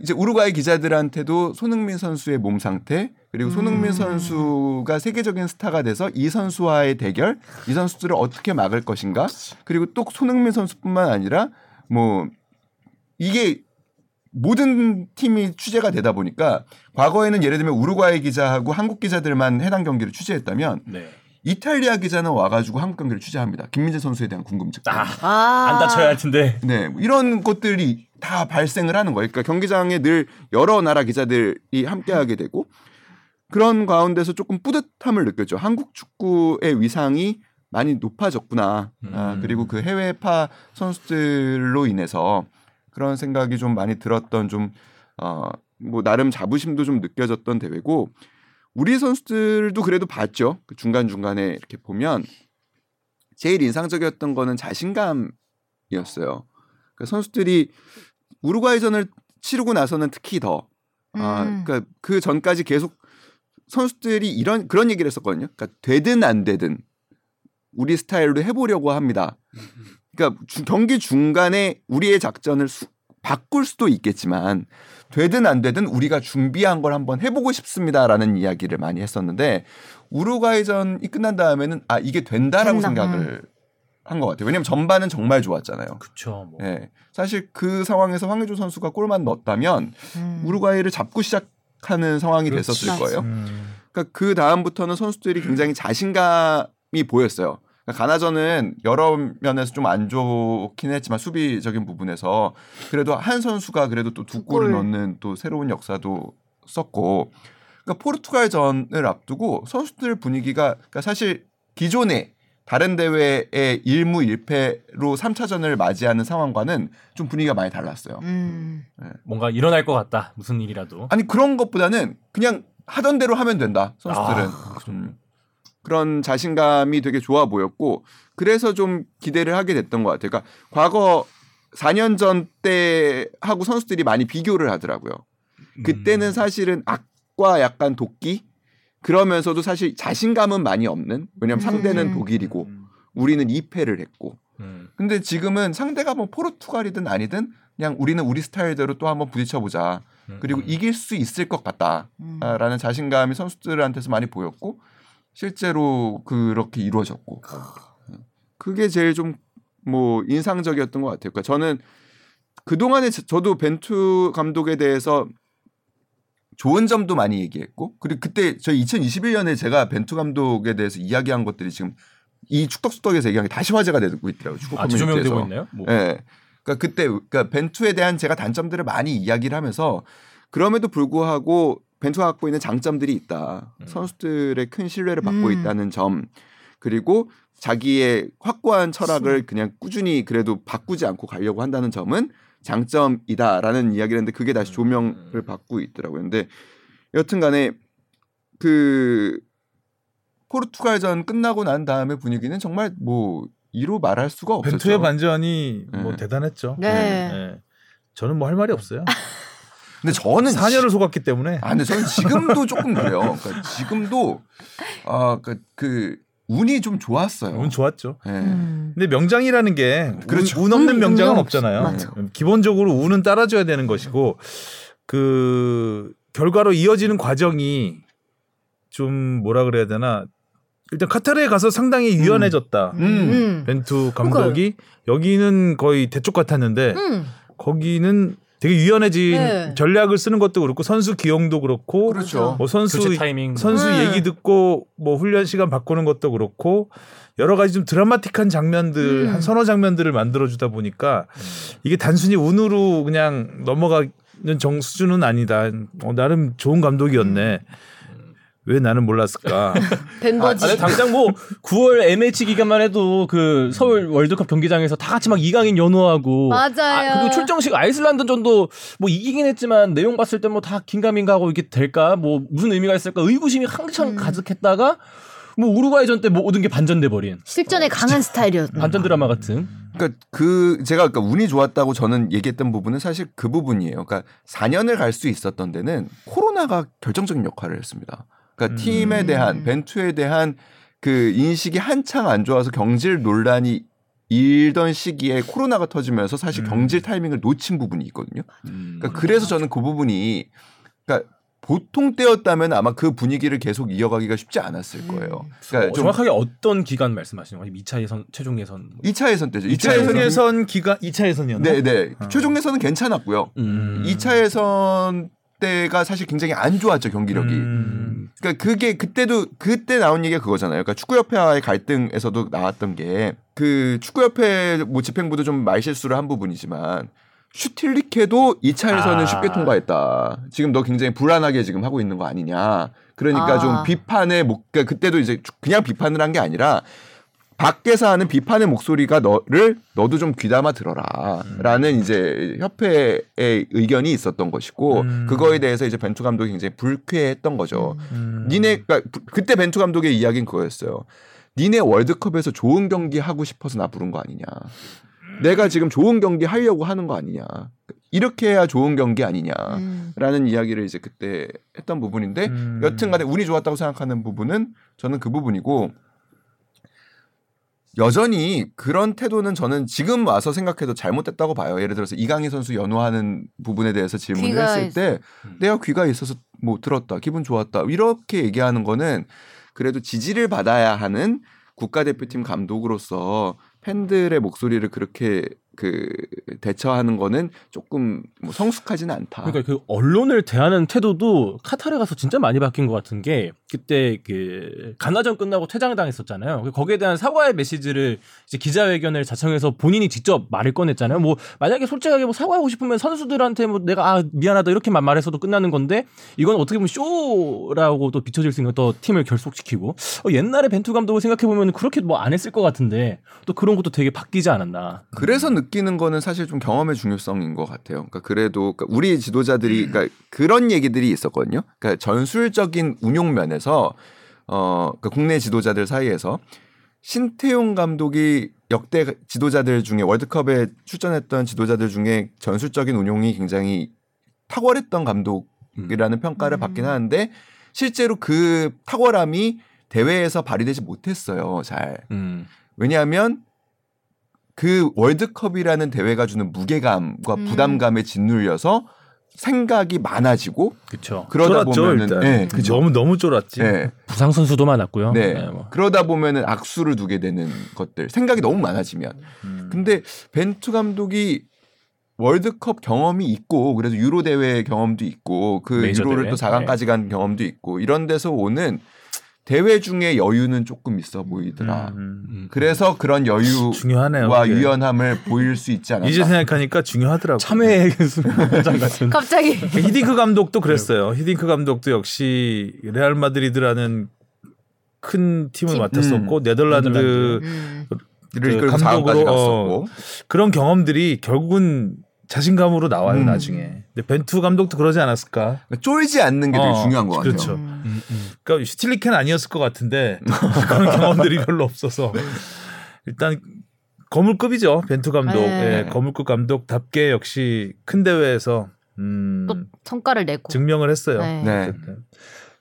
이제 우루과이 기자들한테도 손흥민 선수의 몸 상태 그리고 손흥민 선수가 세계적인 스타가 돼서 이 선수와의 대결, 이 선수들을 어떻게 막을 것인가 그리고 또 손흥민 선수뿐만 아니라 뭐 이게 모든 팀이 취재가 되다 보니까 과거에는 예를 들면 우루과이 기자하고 한국 기자들만 해당 경기를 취재했다면 네. 이탈리아 기자는 와가지고 한국 경기를 취재합니다. 김민재 선수에 대한 궁금증. 아, 아. 안 다쳐야 할 텐데. 네, 뭐 이런 것들이 다 발생을 하는 거예요. 그러니까 경기장에 늘 여러 나라 기자들이 함께하게 되고 그런 가운데서 조금 뿌듯함을 느꼈죠. 한국 축구의 위상이 많이 높아졌구나. 아, 음. 그리고 그 해외파 선수들로 인해서 그런 생각이 좀 많이 들었던 좀 어, 뭐 나름 자부심도 좀 느껴졌던 대회고 우리 선수들도 그래도 봤죠. 그 중간 중간에 이렇게 보면 제일 인상적이었던 거는 자신감이었어요. 그 선수들이 우루과이전을 치르고 나서는 특히 더 아, 음. 그러니까 그 전까지 계속 선수들이 이런 그런 얘기를 했었거든요. 그러니까 되든 안 되든 우리 스타일로 해보려고 합니다. 그러니까 주- 경기 중간에 우리의 작전을 수- 바꿀 수도 있겠지만 되든 안 되든 우리가 준비한 걸 한번 해보고 싶습니다라는 이야기를 많이 했었는데 우루과이전이 끝난 다음에는 아 이게 된다라고 된다. 생각을 한 것 같아요. 왜냐하면 전반은 정말 좋았잖아요. 그쵸. 뭐. 예. 사실 그 상황에서 황의조 선수가 골만 넣었다면 음. 우루과이를 잡고 시작하는 상황이 그렇지. 됐었을. 거예요. 음. 그러니까 그 다음부터는 선수들이 굉장히 자신감이 보였어요. 그러니까 가나전은 여러 면에서 좀 안 좋긴 했지만 수비적인 부분에서 그래도 한 선수가 그래도 또 두 골을 골. 넣는 또 새로운 역사도 썼고 그러니까 포르투갈전을 앞두고 선수들 분위기가 그러니까 사실 기존에 다른 대회의 일무 일패로 3차전을 맞이하는 상황과는 좀 분위기가 많이 달랐어요. 음. 뭔가 일어날 것 같다. 무슨 일이라도. 아니 그런 것보다는 그냥 하던 대로 하면 된다. 선수들은 아, 음. 그런 자신감이 되게 좋아 보였고 그래서 좀 기대를 하게 됐던 것 같아요. 그러니까 과거 4년 전 때 하고 선수들이 많이 비교를 하더라고요. 그때는 사실은 악과 약간 도끼 그러면서도 사실 자신감은 많이 없는 왜냐면 상대는 음. 독일이고 우리는 2패를 했고 음. 근데 지금은 상대가 뭐 포르투갈이든 아니든 그냥 우리는 우리 스타일대로 또 한번 부딪혀 보자 음. 그리고 이길 수 있을 것 같다라는 음. 자신감이 선수들한테서 많이 보였고 실제로 그렇게 이루어졌고 그게 제일 좀 뭐 인상적이었던 것 같아요. 그러니까 저는 그 동안에 저도 벤투 감독에 대해서 좋은 점도 많이 얘기했고 그리고 그때 저희 2021년에 제가 벤투 감독에 대해서 이야기한 것들이 지금 이 축덕수덕에서 얘기한 게 다시 화제가 되고 있더라고요. 축구 아, 재조명되고 커뮤니티에서. 있나요? 뭐. 예. 그러니까 그때 그러니까 벤투에 대한 제가 단점들을 많이 이야기를 하면서 그럼에도 불구하고 벤투가 갖고 있는 장점들이 있다. 음. 선수들의 큰 신뢰를 받고 음. 있다는 점. 그리고 자기의 확고한 철학을 그냥 꾸준히 그래도 바꾸지 않고 가려고 한다는 점은 장점이다라는 이야기를 했는데 그게 다시 조명을 받고 있더라고요. 근데 여튼 간에 그 포르투갈전 끝나고 난 다음에 분위기는 정말 뭐 이로 말할 수가 없었죠. 벤투의 반전이 뭐 네. 대단했죠. 네. 네. 저는 뭐 할 말이 없어요. 근데 저는 4년을 속았기 때문에 아, 근데 저는 지금도 조금 그래요. 그러니까 지금도 아, 그, 그 운이 좀 좋았어요. 운 좋았죠. 예. 음. 근데 명장이라는 게 그렇죠. 운, 운 없는 운, 명장은 운이 없잖아요. 없- 맞아. 기본적으로 운은 따라줘야 되는 것이고 그 결과로 이어지는 과정이 좀 뭐라 그래야 되나 일단 카타르에 가서 상당히 유연해졌다. 음. 음. 벤투 감독이 여기는 거의 대쪽 같았는데 음. 거기는 되게 유연해진 네. 전략을 쓰는 것도 그렇고 선수 기용도 그렇고 그렇죠. 뭐 선수 타이밍. 선수 음. 얘기 듣고 뭐 훈련 시간 바꾸는 것도 그렇고 여러 가지 좀 드라마틱한 장면들 음. 한 서너 장면들을 만들어 주다 보니까 이게 단순히 운으로 그냥 넘어가는 정 수준은 아니다. 어, 나름 좋은 감독이었네. 왜 나는 몰랐을까? 벤버지. 아니, 당장 뭐 9월 MH 기간만 해도 그 서울 월드컵 경기장에서 다 같이 막 이강인 연호하고 맞아요. 아, 그리고 출정식 아이슬란드전도 뭐 이기긴 했지만 내용 봤을 때 뭐 다 긴가민가 하고 이게 될까 뭐 무슨 의미가 있을까 의구심이 한참 음. 가득했다가 뭐 우루과이전 때 모든 게 반전돼 버린 실전에 강한 스타일이었다. 반전 드라마 같은 그러니까 그 제가 그러니까 운이 좋았다고 저는 얘기했던 부분은 사실 그 부분이에요. 그러니까 4년을 갈 수 있었던 데는 코로나가 결정적인 역할을 했습니다. 그러니까 음. 팀에 대한 벤투에 대한 그 인식이 한창 안 좋아서 경질 논란이 일던 시기에 코로나가 터지면서 사실 음. 경질 타이밍을 놓친 부분이 있거든요. 그러니까 그래서 저는 그 부분이 그러니까 보통 때였다면 아마 그 분위기를 계속 이어가기가 쉽지 않았을 거예요. 그러니까 어, 좀 정확하게 어떤 기간 말씀하시는 거예요? 2차 예선, 최종 예선. 2차 예선 때죠. 2차 2차 예선 예선 기간 2차 예선이었나? 네, 네. 어. 최종 예선은 괜찮았고요. 음. 2차 예선 때가 사실 굉장히 안 좋았죠 경기력이. 음. 그러니까 그게 그때도 그때 나온 얘기가 그거잖아요. 그러니까 축구협회와의 갈등에서도 나왔던 게 그 축구협회 뭐 집행부도 좀 말실수를 한 부분이지만 슈틸리케도 2차에서는 아. 쉽게 통과했다. 지금 너 굉장히 불안하게 지금 하고 있는 거 아니냐. 그러니까 아. 좀 비판의 목 그러니까 그때도 이제 그냥 비판을 한 게 아니라 밖에서 하는 비판의 목소리가 너를 너도 좀 귀담아 들어라라는 이제 협회의 의견이 있었던 것이고 음. 그거에 대해서 이제 벤투 감독이 굉장히 불쾌했던 거죠. 음. 니네 그러니까 부- 그때 벤투 감독의 이야기는 그거였어요. 니네 월드컵에서 좋은 경기 하고 싶어서 나 부른 거 아니냐. 내가 지금 좋은 경기 하려고 하는 거 아니냐. 이렇게 해야 좋은 경기 아니냐라는 음. 이야기를 이제 그때 했던 부분인데 음. 여튼간에 운이 좋았다고 생각하는 부분은 저는 그 부분이고 여전히 그런 태도는 저는 지금 와서 생각해도 잘못됐다고 봐요. 예를 들어서 이강인 선수 연호하는 부분에 대해서 질문을 했을 때 내가 귀가 있어서 뭐 들었다, 기분 좋았다 이렇게 얘기하는 거는 그래도 지지를 받아야 하는 국가대표팀 감독으로서 팬들의 목소리를 그렇게 그 대처하는 거는 조금 뭐 성숙하지는 않다. 그러니까 그 언론을 대하는 태도도 카타르 가서 진짜 많이 바뀐 것 같은 게 그때 그 가나전 끝나고 퇴장당했었잖아요. 거기에 대한 사과의 메시지를 이제 기자회견을 자청해서 본인이 직접 말을 꺼냈잖아요. 뭐 만약에 솔직하게 뭐 사과하고 싶으면 선수들한테 뭐 내가 아 미안하다 이렇게만 말해서도 끝나는 건데 이건 어떻게 보면 쇼라고 또 비춰질 수 있는 또 팀을 결속시키고 어, 옛날에 벤투 감독을 생각해 보면 그렇게 뭐 안 했을 것 같은데 또 그런 것도 되게 바뀌지 않았나. 그래서 느 끼는 거는 사실 좀 경험의 중요성인 것 같아요. 그러니까 그래도 그러니까 우리 지도자들이 그러니까 그런 얘기들이 있었거든요. 그러니까 전술적인 운용 면에서 어 그러니까 국내 지도자들 사이에서 신태용 감독이 역대 지도자들 중에 월드컵에 출전했던 지도자들 중에 전술적인 운용이 굉장히 탁월했던 감독이라는 평가를 음. 받긴 하는데 실제로 그 탁월함이 대회에서 발휘되지 못했어요. 잘. 음. 왜냐하면 그 월드컵이라는 대회가 주는 무게감과 음. 부담감에 짓눌려서 생각이 많아지고 그렇죠. 그러다 쫄았죠 보면은. 네, 그죠. 너무 너무 쫄았지. 네. 부상 선수도 많았고요. 네. 뭐. 그러다 보면은 악수를 두게 되는 것들 생각이 너무 많아지면 음. 근데 벤투 감독이 월드컵 경험이 있고 그래서 유로 대회 경험도 있고 그 유로를 대회. 또 4강까지 간 경험도 있고 이런 데서 오는 대회 중에 여유는 조금 있어 보이더라. 음. 음. 그래서 그런 여유와 중요하네요. 그게. 유연함을 보일 수 있지 않았나. 이제 생각하니까 중요하더라고. 참회의 현장 같은. 갑자기 히딩크 감독도 그랬어요. 히딩크 감독도 역시 레알 마드리드라는 큰 팀을 팀. 맡았었고 네덜란드 네덜란드. 음. 를그 이끌고 감독으로, 4강까지 갔었고. 그런 경험들이 결국은 자신감으로 나와요 음. 나중에. 근데 벤투 감독도 그러지 않았을까? 그러니까 쫄지 않는 게 되게 어, 중요한 것 같아요. 그렇죠. 음. 음, 음. 그러니까 슈틸리켄 아니었을 것 같은데 그런 경험들이 별로 없어서 일단 거물급이죠 벤투 감독. 네. 예, 거물급 감독답게 역시 큰 대회에서 음, 또 성과를 내고. 증명을 했어요. 네. 네.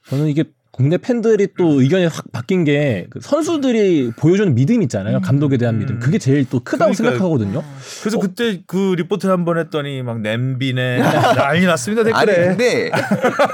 저는 이게 국내 팬들이 또 의견이 확 바뀐 게그 선수들이 보여주는 믿음 있잖아요. 감독에 대한 믿음. 그게 제일 또 크다고 그러니까요. 생각하거든요. 그래서 그때 그 리포트 를한번 했더니 막 냄비네 난리 났습니다 아니 댓글에. 근데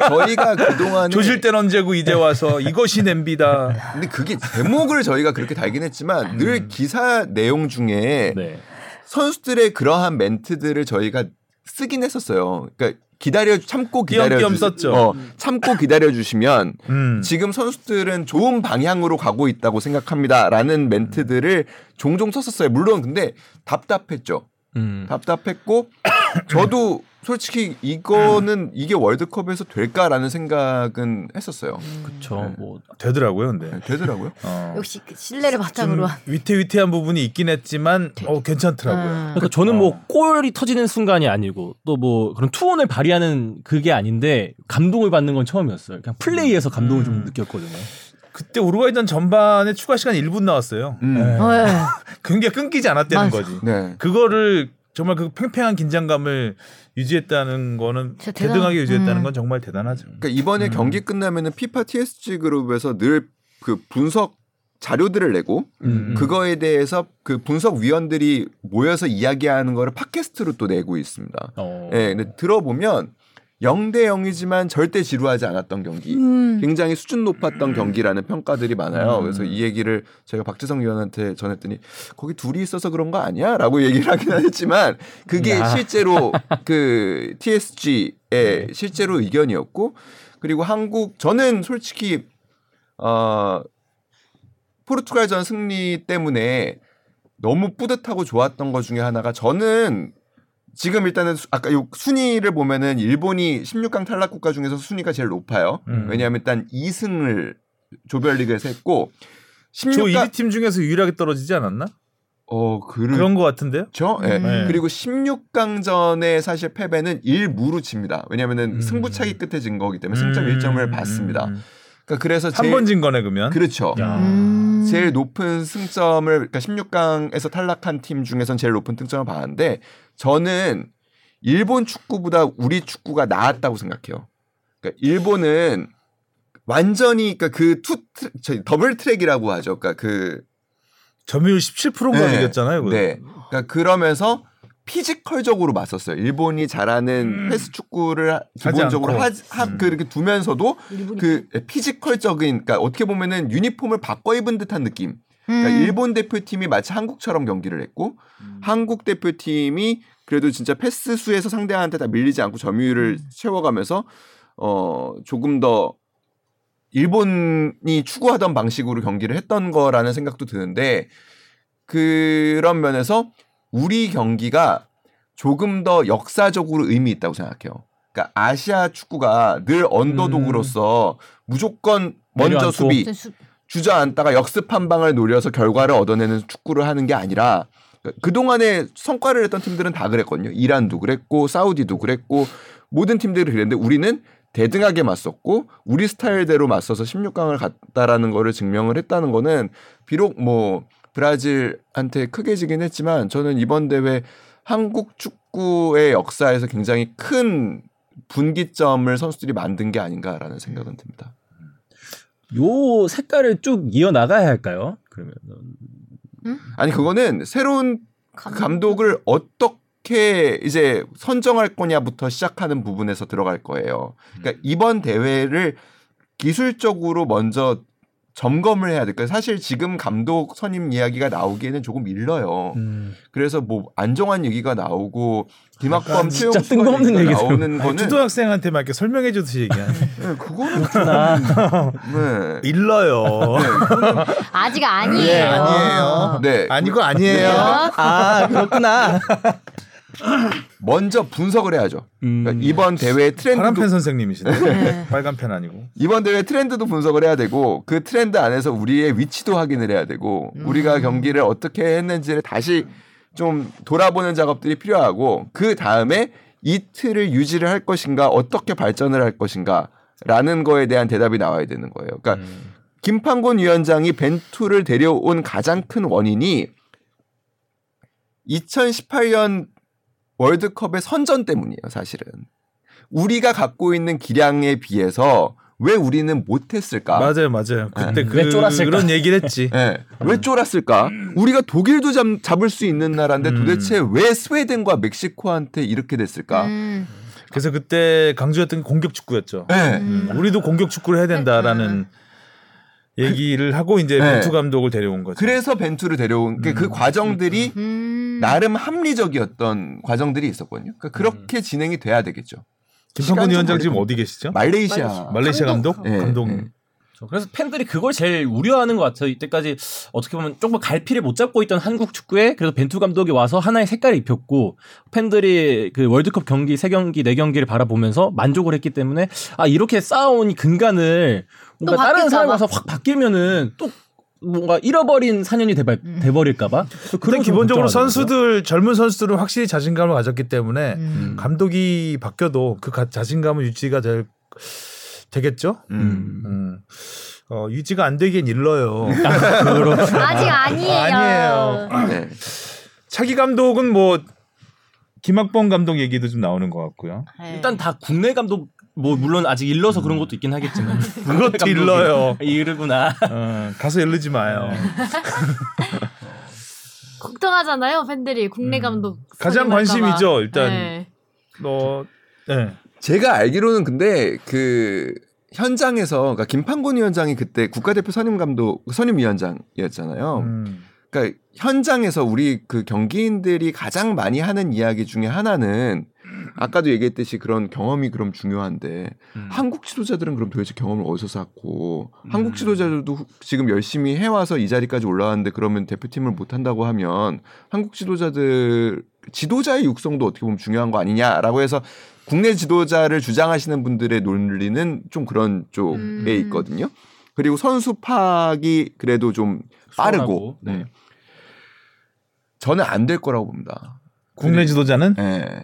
저희가 그동안에 조실 땐 언제고 이제 와서 이것이 냄비다. 근데 그게 제목을 저희가 그렇게 달긴 했지만 늘 기사 내용 중에 네. 선수들의 그러한 멘트들을 저희가 쓰긴 했었어요. 그러니까 기다려 참고 기다려 주 썼죠. 어, 참고 기다려 주시면 음. 지금 선수들은 좋은 방향으로 가고 있다고 생각합니다라는 멘트들을 종종 썼었어요. 물론 근데 답답했죠. 음. 답답했고 저도 솔직히 이거는 이게 월드컵에서 될까라는 생각은 했었어요. 그렇죠. 네. 뭐 되더라고요, 근데. 네, 되더라고요. 어. 역시 그 신뢰를 좀 바탕으로 한. 위태위태한 부분이 있긴 했지만 어 괜찮더라고요. 음. 그러니까 저는 뭐 골이 터지는 순간이 아니고 또 뭐 그런 투혼을 발휘하는 그게 아닌데 감동을 받는 건 처음이었어요. 그냥 플레이에서 감동을 좀 음. 느꼈거든요. 그때 우루과이전 전반에 추가 시간 1분 나왔어요. 음. 네. 어, 예. 경기가 끊기지 않았다는 맞아. 거지. 네. 그거를 정말 그 팽팽한 긴장감을 유지했다는 거는 대등하게 유지했다는 음. 건 정말 대단하죠. 그러니까 이번에 음. 경기 끝나면은 피파 TSG 그룹에서 늘 그 분석 자료들을 내고 음. 그거에 대해서 그 분석 위원들이 모여서 이야기하는 거를 팟캐스트로 또 내고 있습니다. 어. 예, 근데 들어보면 0대 0이지만 절대 지루하지 않았던 경기. 음. 굉장히 수준 높았던 경기라는 평가들이 많아요. 음. 그래서 이 얘기를 제가 박지성 위원한테 전했더니 거기 둘이 있어서 그런 거 아니야? 라고 얘기를 하긴 했지만 그게 야. 실제로 그 TSG의 실제로 의견이었고 그리고 한국 저는 솔직히 어 포르투갈전 승리 때문에 너무 뿌듯하고 좋았던 것 중에 하나가 저는 지금 일단은 수- 아까 요 순위를 보면은 일본이 16강 탈락 국가 중에서 순위가 제일 높아요. 음. 왜냐하면 일단 2승을 조별리그에서 했고 저 16강 1위 팀 중에서 유일하게 떨어지지 않았나? 어 그를 그런 것 같은데요? 죠 예. 음. 그리고 16강전의 사실 패배는 1무로 칩니다. 왜냐면은 음. 승부차기 끝에 진 거기 때문에 승점 1점을 받습니다. 그러니까 그래서 한 번진 거네 그러면. 그렇죠. 야. 음. 제일 높은 승점을 그러니까 16강에서 탈락한 팀 중에선 제일 높은 승점을 받았는데 저는 일본 축구보다 우리 축구가 나았다고 생각해요. 그러니까 일본은 완전히 그러니까 그 two 더블 트랙이라고 하죠. 그러니까 그 점유율 17%가 네. 이겼잖아요. 네. 그러니까 그러면서 피지컬적으로 맞섰어요. 일본이 잘하는 음. 패스 축구를 기본적으로 하. 하, 음. 그렇게 두면서도 일본이 그 피지컬적인 그러니까 어떻게 보면은 유니폼을 바꿔 입은 듯한 느낌. 그러니까 음. 일본 대표팀이 마치 한국처럼 경기를 했고 한국 대표팀이 그래도 진짜 패스 수에서 상대한테 다 밀리지 않고 점유율을 채워가면서 어 조금 더 일본이 추구하던 방식으로 경기를 했던 거라는 생각도 드는데 그런 면에서 우리 경기가 조금 더 역사적으로 의미 있다고 생각해요. 그러니까 아시아 축구가 늘 언더독으로서 무조건 먼저. 수비 수- 주저앉다가 역습 한 방을 노려서 결과를 얻어내는 축구를 하는 게 아니라 그동안에 성과를 냈던 팀들은 다 그랬거든요. 이란도 그랬고 사우디도 그랬고 모든 팀들이 그랬는데 우리는 대등하게 맞섰고 우리 스타일대로 맞서서 16강을 갔다라는 거를 증명을 했다는 거는 비록 뭐 브라질한테 크게 지긴 했지만 저는 이번 대회 한국 축구의 역사에서 굉장히 큰 분기점을 선수들이 만든 게 아닌가라는 생각은 듭니다. 요 색깔을 쭉 이어 나가야 할까요? 그러면 아니 그거는 새로운 그 감독 을 어떻게 이제 선정할 거냐부터 시작하는 부분에서 들어갈 거예요. 그러니까 이번 대회를 기술적으로 먼저 점검을 해야 될까요? 사실 지금 감독 선임 이야기가 나오기에는 조금 일러요. 음. 그래서 뭐 안정환 얘기가 나오고 김학범, 최용수 뜬금없는 얘기가 얘기죠. 나오는 거는 초등학생한테 막 이렇게 설명해 주듯이 얘기하네. 네, 그거는 그렇구나. 네. 일러요. 아직 아니에요. 예, 아니에요. 네. 아니고 아니에요. 아 그렇구나. 먼저 분석을 해야죠. 음. 그러니까 이번 대회 트렌드도 파란 펜 선생님이시네. 빨간 펜 아니고. 이번 대회 트렌드도 분석을 해야 되고 그 트렌드 안에서 우리의 위치도 확인을 해야 되고 우리가 경기를 어떻게 했는지를 다시 좀 돌아보는 작업들이 필요하고 그 다음에 이 틀을 유지를 할 것인가 어떻게 발전을 할 것인가라는 거에 대한 대답이 나와야 되는 거예요. 그러니까 김판곤 위원장이 벤투를 데려온 가장 큰 원인이 2018년 월드컵의 선전 때문이에요, 사실은. 우리가 갖고 있는 기량에 비해서 왜 우리는 못했을까? 맞아요, 맞아요. 그때 음, 그, 왜 쫄았을까? 그런 얘기를 했지. 예. 왜 쫄았을까? 우리가 독일도 잡, 잡을 수 있는 나라인데 음. 도대체 왜 스웨덴과 멕시코한테 이렇게 됐을까? 음. 그래서 그때 강조했던 게 공격 축구였죠. 예. 음, 우리도 공격 축구를 해야 된다라는 얘기를 하고 이제 네. 벤투 감독을 데려온 거죠. 그래서 벤투를 데려온 게그 과정들이 음. 나름 합리적이었던 과정들이 있었거든요. 그러니까 그렇게 진행이 돼야 되겠죠. 시간 위원장 좀 지금. 어디 계시죠? 말레이시아. 말레이시아 감독? 예, 감독. 예. 그래서 팬들이 그걸 제일 우려하는 것 같아요. 이때까지 어떻게 보면 조금 갈피를 못 잡고 있던 한국 축구에 그래도 벤투 감독이 와서 하나의 색깔을 입혔고 팬들이 그 월드컵 경기 세 경기 네 경기를 바라보면서 만족을 했기 때문에 아 이렇게 쌓아온 근간을 뭔가 다른 봐. 와서 확 바뀌면은 또 뭔가 잃어버린 4년이 돼버, 돼버릴까봐 근데 기본적으로 선수들 젊은 선수들은 확실히 자신감을 가졌기 때문에 음. 감독이 바뀌어도 그 가- 자신감은 유지가 될 되겠죠. 음. 음. 어, 유지가 안 되긴 일러요. 아직 아니에요. 아니에요. 네. 차기 감독은 뭐 김학범 감독 얘기도 좀 나오는 것 같고요. 네. 일단 다 국내 감독 뭐 물론 아직 일러서 그런 것도 있긴 하겠지만 그것도 일러요. 이르구나. 어, 가서 일르지 마요. 걱정하잖아요 팬들이 국내 감독 음. 가장. 관심이죠, 일단. 네. 너 네. 제가 알기로는 근데 그 현장에서 그러니까 김판곤 위원장이 그때 국가대표 선임 감독 선임 위원장이었잖아요. 음. 그러니까 현장에서 우리 그 경기인들이 가장 많이 하는 이야기 중에 하나는 아까도 얘기했듯이 그런 경험이 그럼 중요한데 음. 한국 지도자들은 그럼 도대체 경험을 어디서 쌓고 음. 한국 지도자들도 후- 지금 열심히 해와서 이 자리까지 올라왔는데 그러면 대표팀을 못 한다고 하면 한국 지도자들 지도자의 육성도 어떻게 보면 중요한 거 아니냐라고 해서 국내 지도자를 주장하시는 분들의 논리는 좀 그런 쪽에 음. 있거든요. 그리고 선수 파악이 그래도 좀 빠르고 수월하고, 네. 네. 저는 안 될 거라고 봅니다. 국내 지도자는 예.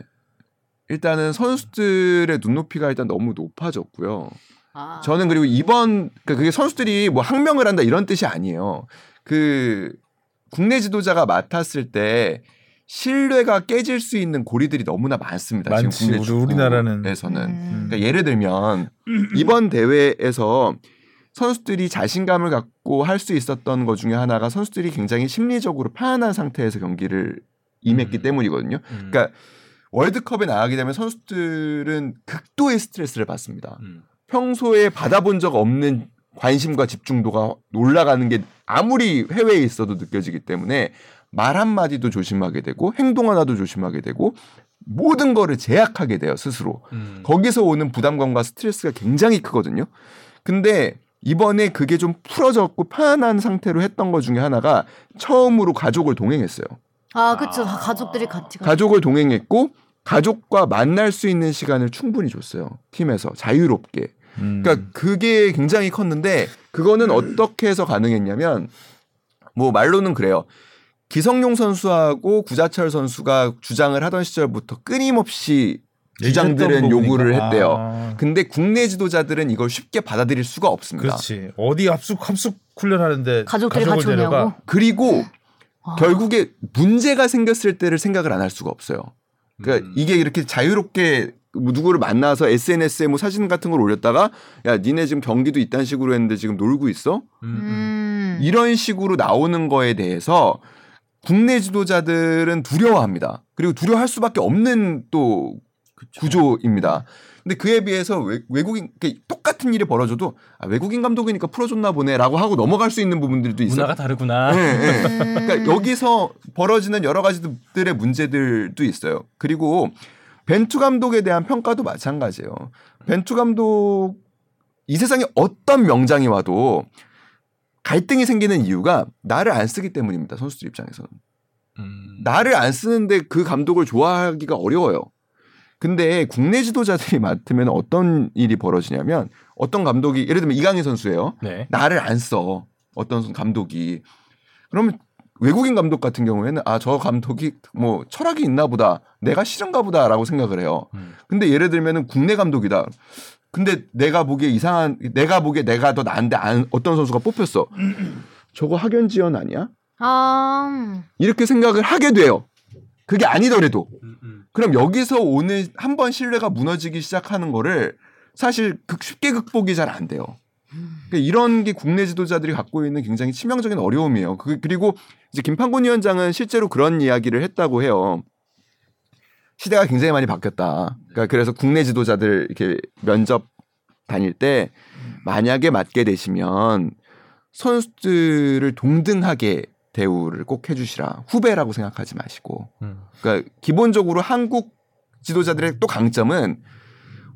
일단은 선수들의 눈높이가 일단 너무 높아졌고요. 아. 저는 그리고 이번 그러니까 그게 선수들이 뭐 항명을 한다 이런 뜻이 아니에요. 그 국내 지도자가 맡았을 때 신뢰가 깨질 수 있는 고리들이 너무나 많습니다. 많지. 지금 국내 우리- 우리나라는. 축구에서는 음. 그러니까 예를 들면 이번 대회에서 선수들이 자신감을 갖고 할 수 있었던 것 중에 하나가 선수들이 굉장히 심리적으로 편안한 상태에서 경기를 임했기 음. 때문이거든요. 음. 그러니까 월드컵에 나가게 되면 선수들은 극도의 스트레스를 받습니다. 음. 평소에 받아본 적 없는 관심과 집중도가 올라가는 게 아무리 해외에 있어도 느껴지기 때문에 말 한마디도 조심하게 되고 행동 하나도 조심하게 되고 모든 거를 제약하게 돼요 스스로 음. 거기서 오는 부담감과 스트레스가 굉장히 크거든요 근데 이번에 그게 좀 풀어졌고 편안한 상태로 했던 것 중에 하나가 처음으로 가족을 동행했어요 아, 그쵸. 다 가족들이 같이 가. 가족을 동행했고 가족과 만날 수 있는 시간을 충분히 줬어요 팀에서 자유롭게 음. 그러니까 그게 굉장히 컸는데 그거는 어떻게 해서 가능했냐면 뭐 말로는 그래요. 기성용 선수하고 구자철 선수가 주장을 하던 시절부터 끊임없이 주장들은 요구를. 했대요. 아, 근데 국내 지도자들은 이걸 쉽게 받아들일 수가 없습니다. 그렇지. 어디 합숙 합숙 훈련하는데 가족들이 가족을 같이 오냐고. 데려가? 그리고 아. 결국에 문제가 생겼을 때를 생각을 안 할 수가 없어요. 그러니까 음. 이게 이렇게 자유롭게 뭐 누구를 만나서 SNS에 뭐 사진 같은 걸 올렸다가 야 니네 지금 경기도 이딴 식으로 했는데 지금 놀고 있어? 음, 음. 음. 이런 식으로 나오는 거에 대해서 국내 지도자들은 두려워합니다. 그리고 두려워할 수밖에 없는 또 구조입니다. 근데 그에 비해서 외, 외국인 이렇게 똑같은 일이 벌어져도 아, 외국인 감독이니까 풀어줬나 보네라고 하고 넘어갈 수 있는 부분들도 있어요. 문화가 다르구나. 네, 네. 음. 그러니까 여기서 벌어지는 여러 가지들의 문제들도 있어요. 그리고 벤투 감독에 대한 평가도 마찬가지예요. 벤투 감독 이 세상에 어떤 명장이 와도 갈등이 생기는 이유가 나를 안 쓰기 때문입니다. 선수들 입장에서는. 음. 나를 안 쓰는데 그 감독을 좋아하기가 어려워요. 근데 국내 지도자들이 맡으면 어떤 일이 벌어지냐면 어떤 감독이 예를 들면 이강인 선수예요. 네. 나를 안 써. 어떤 감독이. 그러면 외국인 감독 같은 경우에는 아, 저 감독이 뭐 철학이 있나 보다. 내가 싫은가 보다라고 생각을 해요. 음. 근데 예를 들면은 국내 감독이다. 근데 내가 보기에 이상한 내가 보기에 내가 더 나은데 안, 어떤 선수가 뽑혔어. 저거 학연 지연 아니야? 아. 이렇게 생각을 하게 돼요. 그게 아니더라도. 음, 음. 그럼 여기서 오늘 한번 신뢰가 무너지기 시작하는 거를 사실 극- 쉽게 극복이 잘 안 돼요. 그러니까 이런 게 국내 지도자들이 갖고 있는 굉장히 치명적인 어려움이에요. 그- 그리고 이제 김판곤 위원장은 실제로 그런 이야기를 했다고 해요. 시대가 굉장히 많이 바뀌었다. 그러니까 그래서 국내 지도자들 이렇게 면접 다닐 때 만약에 맡게 되시면 선수들을 동등하게 대우를 꼭 해주시라. 후배라고 생각하지 마시고. 음. 그러니까 기본적으로 한국 지도자들의 또 강점은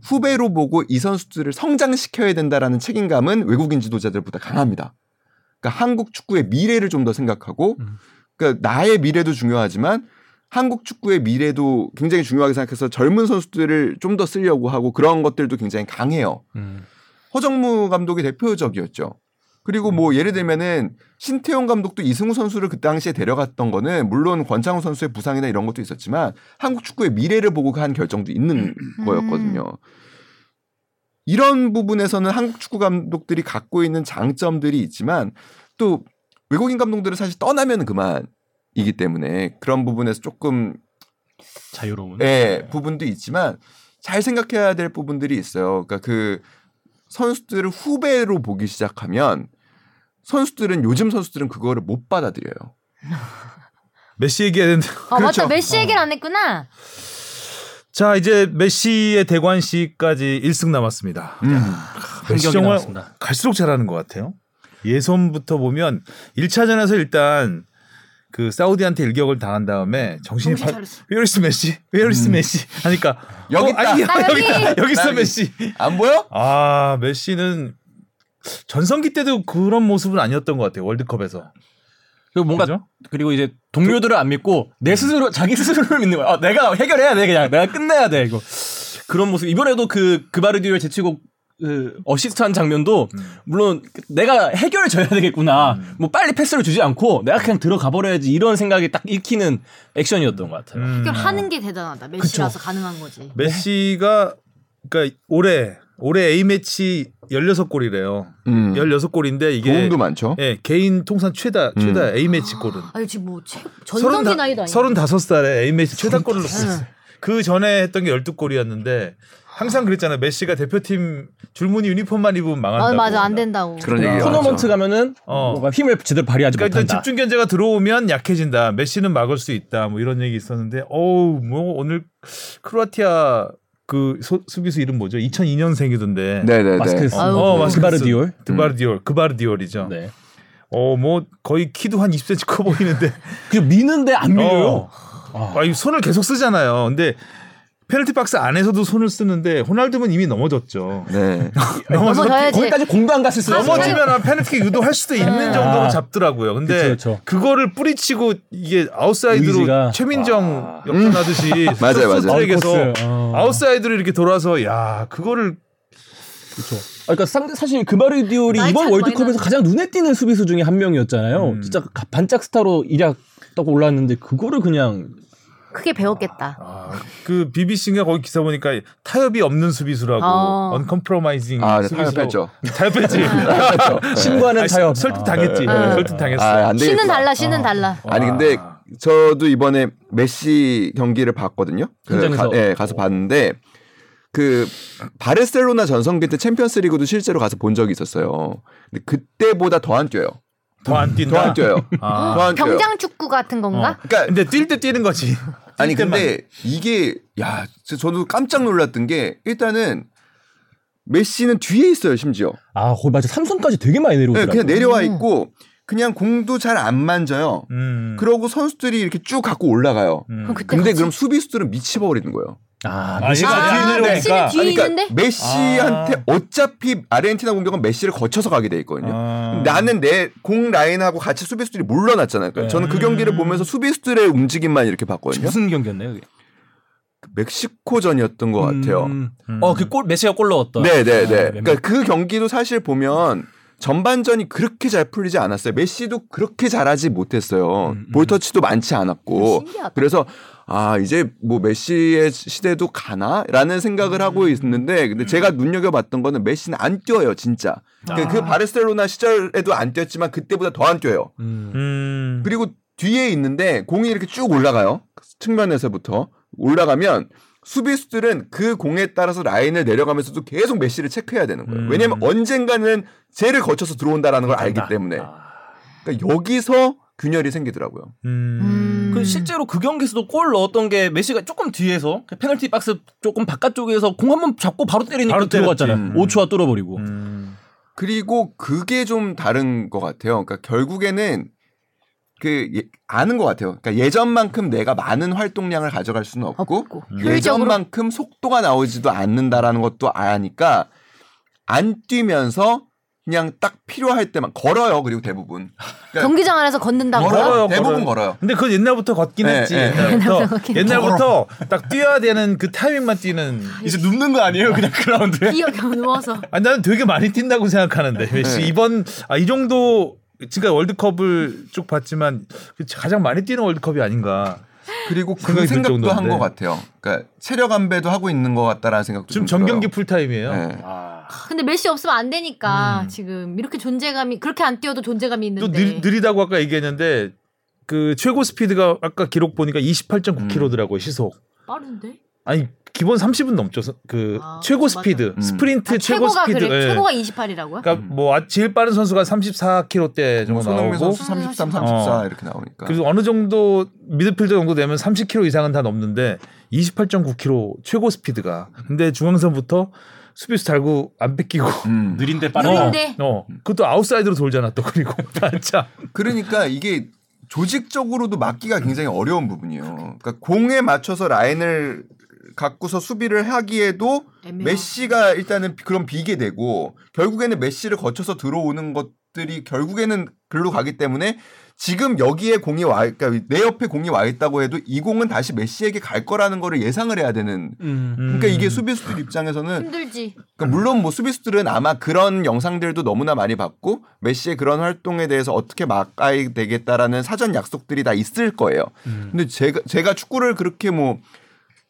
후배로 보고 이 선수들을 성장시켜야 된다라는 책임감은 외국인 지도자들보다 강합니다. 그러니까 한국 축구의 미래를 좀 더 생각하고 음. 그러니까 나의 미래도 중요하지만 한국 축구의 미래도 굉장히 중요하게 생각해서 젊은 선수들을 좀 더 쓰려고 하고 그런 것들도 굉장히 강해요. 음. 허정무 감독이 대표적이었죠. 그리고 뭐 예를 들면은 신태용 감독도 이승우 선수를 그 당시에 데려갔던 거는 물론 권창훈 선수의 부상이나 이런 것도 있었지만 한국 축구의 미래를 보고 한 결정도 있는 거였거든요. 이런 부분에서는 한국 축구 감독들이 갖고 있는 장점들이 있지만 또 외국인 감독들은 사실 떠나면 그만이기 때문에 그런 부분에서 조금 자유로운. 예, 부분도 있지만 잘 생각해야 될 부분들이 있어요. 그러니까 그 선수들을 후배로 보기 시작하면 선수들은 요즘 선수들은 그거를 못 받아들여요. 메시 얘기해야 되는데. 아, 그렇죠. 맞다. 메시 얘기를 안 했구나. 자 이제 메시의 대관식까지 1승 남았습니다. 음. 한 메시 경기 정말 남았습니다. 갈수록 잘하는 것 같아요. 예선부터 보면 1차전에서 일단 그 사우디한테 일격을 당한 다음에 정신이 차렸어. where is 메시 where is 메시 하니까 여기 어, 아니, 나 여기 여기! 있다. 여기 있어. 메시 안 보여? 아 메시는 전성기 때도 그런 모습은 아니었던 것 같아요 월드컵에서 그리고 뭔가 그죠? 그리고 이제 동료들을 안 믿고 내 스스로 자기 스스로를 믿는 거야. 어, 내가 해결해야 돼 그냥 내가 끝내야 돼 이거 그런 모습 이번에도 그 그바르디오를 제치고 그 어시스트한 장면도 물론 내가 해결을 줘야 되겠구나. 뭐 빨리 패스를 주지 않고 내가 그냥 들어가 버려야지 이런 생각이 딱 읽히는 액션이었던 것 같아요. 음. 그럼 하는 게 대단하다. 메시라서 가능한 거지. 메시가 그러니까 올해 올해 A 매치 16골이래요. 음. 16골인데 이게 도움도 많죠. 예, 개인 통산 최다 최다 A 매치 골은 아니 지금 뭐 최, 전성기 나이도 아니고. 35살에 A 매치 최다 골을 넣었어요. 응. 그 전에 했던 게 12골이었는데 항상 그랬잖아요. 메시가 대표팀 줄무늬 유니폼만 입으면 망한다고. 아 맞아 안 된다고. 그런 아, 얘기가 토너먼트. 가면은 어. 뭔가 힘을 제대로 발휘하지 그러니까 일단 못한다. 집중 견제가 들어오면 약해진다. 메시는 막을 수 있다. 뭐 이런 얘기 있었는데 어우 뭐 오늘 크로아티아 그 소- 수비수 이름 뭐죠? 2002년생이던데. 네네네. 마스크 쓴. 아유, 어, 마스크 쓴. 그바르디올. 그바르디올, 그바르디올이죠. 네. 어, 뭐 거의 키도 한 20cm 커 보이는데. 그 미는데 안 밀려요. 어. 아, 이 손을 계속 쓰잖아요. 근데 페널티 박스 안에서도 손을 쓰는데 호날두는 이미 넘어졌죠. 네. 넘어져야지. 거기까지 공도 안 갔을 수. 넘어지면 페널티 유도할 수도 있는 정도로 아. 잡더라고요. 근데 그쵸, 그쵸. 그거를 뿌리치고 이게 아웃사이드로 의지가. 최민정 아. 역전하듯이 맞아요, 맞아요. 아웃코스. 어. 아웃사이드로 이렇게 돌아서 야 그거를 그렇죠. 아, 그러니까 상대 사실 그바르디올이 이번 월드컵에서. 가장 눈에 띄는 수비수 중에 한 명이었잖아요. 음. 진짜 가- 반짝 스타로 일약 딱 올랐는데 그거를 그냥 크게 배웠겠다. 아, 그 BBC가 거기 기사 보니까 타협이 없는 수비수라고 어. uncompromising 아, 네, 수비수라고. 타협했죠. 타협했지. 신과는 타협. 설득 당했지. 아. 설득 당했어. 아, 안 되겠구나. 신은 달라, 신은 달라. 아니 근데 저도 이번에 메시 경기를 봤거든요. 그. 가, 예, 가서 봤는데 그 바르셀로나 전성기 때 챔피언스리그도 실제로 가서 본 적이 있었어요. 근데 그때보다 더 안 뛰어요. 더안 뛴다. 더안 뛰어요. 아. 더안 뛰어요. 병장 축구 같은 건가? 그러니까 근데 뛸 때 뛰는 거지. 아니. 근데 이게 야 저도 깜짝 놀랐던 게 일단은 메시는 뒤에 있어요 심지어. 아, 거기 맞아. 삼선까지 되게 많이 네, 내려오더라고요. 그냥 내려와 음. 있고 그냥 공도 잘 안 만져요. 음. 그러고 선수들이 이렇게 쭉 갖고 올라가요. 음. 근데 같이- 그럼 수비수들은 미쳐버리는 거예요. 아, 아, 메시가 얘가 아, 뒤에 내려오니까. 메시는 뒤에 그러니까? 메시한테 어차피 아르헨티나 공격은 메시를 거쳐서 가게 돼 있거든요. 아. 나는 내 공 라인하고 같이 수비수들이 물러났잖아요. 그러니까 네. 저는 그 경기를 보면서 수비수들의 움직임만 이렇게 봤거든요. 무슨 경기였나요? 그게? 멕시코전이었던 것 같아요. 음. 음. 어, 그 골 메시가 골 넣었던. 네, 네, 네. 아, 그러니까 그 경기도 사실 보면 전반전이 그렇게 잘 풀리지 않았어요. 메시도 그렇게 잘하지 못했어요. 음, 음. 볼터치도 많지 않았고. 신기하다. 그래서 아 이제 뭐 메시의 시대도 가나 라는 생각을 하고 있는데 근데 제가 눈여겨봤던 거는 메시는 안 뛰어요 진짜 그, 그 바르셀로나 시절에도 안 뛰었지만 그때보다 더 안 뛰어요 음. 음. 그리고 뒤에 있는데 공이 이렇게 쭉 올라가요 측면에서부터 올라가면 수비수들은 그 공에 따라서 라인을 내려가면서도 계속 메시를 체크해야 되는 거예요 음. 왜냐면 언젠가는 쟤를 거쳐서 들어온다라는 걸 알기 때문에 그러니까 여기서 균열이 생기더라고요 음. 음. 그 실제로 그 경기에서도 골 넣었던 게 메시가 조금 뒤에서 그 페널티 박스 조금 바깥쪽에서 공 한번 잡고 바로 때리니까 바로 들어갔잖아요. 음. 5초와 뚫어버리고. 음. 그리고 그게 좀 다른 것 같아요. 그러니까 결국에는 그 예- 아는 것 같아요. 그러니까 예전만큼 내가 많은 활동량을 가져갈 수는 없고, 없고. 효율적으로 예전만큼 속도가 나오지도 않는다라는 것도 아니까 안 뛰면서 그냥 딱 필요할 때만 걸어요. 그리고 대부분 그러니까 경기장 안에서 걷는다고요? 걸어요, 대부분 걸어요. 걸어요. 근데 그건 옛날부터 걷긴 네, 했지. 네. 옛날부터, 옛날부터 딱 뛰어야 되는 그 타이밍만 뛰는. 이제 눕는 거 아니에요? 그냥 그라운드에? 기어 누워서. 아 나는 되게 많이 뛴다고 생각하는데 네. 이번 아, 이 정도 지금까지 월드컵을 쭉 봤지만 가장 많이 뛰는 월드컵이 아닌가. 그리고 그 생각도 한. 것 같아요. 그러니까 체력 안배도 하고 있는 것 같다라는 생각도 지금 좀 전경기 들어요. 풀타임이에요. 네. 아. 근데 메시 없으면 안 되니까 음. 지금 이렇게 존재감이 그렇게 안 뛰어도 존재감이 또 있는데. 느, 리다고 아까 얘기했는데 그 최고 스피드가 아까 기록 보니까 28.9km더라고요 시속. 빠른데? 아니 기본 30은 넘죠. 서- 그 아, 최고 맞아. 스피드, 음. 스프린트 아, 최고 최고가 스피드. 그래. 예. 최고가 28이라고요? 그러니까 뭐 아- 제일 빠른 선수가 34km대 정도 뭐 나오고 선수 33, 34 어. 이렇게 나오니까. 그래서 어느 정도 미드필더 정도 되면 30km 이상은 다 넘는데 28.9km 최고 스피드가. 근데 중앙선부터 수비수 달고 안 뺏기고 음. 느린데 빠르다. 느린데 어 그것도 아웃사이드로 돌잖아 또 그리고 반차. 그러니까 이게 조직적으로도 막기가 굉장히 어려운 부분이에요. 그러니까 공에 맞춰서 라인을 갖고서 수비를 하기에도 애매하고. 메시가 일단은 그런 비게 되고 결국에는 메시를 거쳐서 들어오는 것들이 결국에는 글로 가기 때문에 지금 여기에 공이 와, 그러니까 내 옆에 공이 와 있다고 해도 이 공은 다시 메시에게 갈 거라는 거를 예상을 해야 되는. 음. 그러니까 음. 이게 수비수들 입장에서는 힘들지. 그러니까 물론 뭐 수비수들은 아마 그런 영상들도 너무나 많이 봤고 메시의 그런 활동에 대해서 어떻게 막아야 되겠다라는 사전 약속들이 다 있을 거예요. 음. 근데 제가 제가 축구를 그렇게 뭐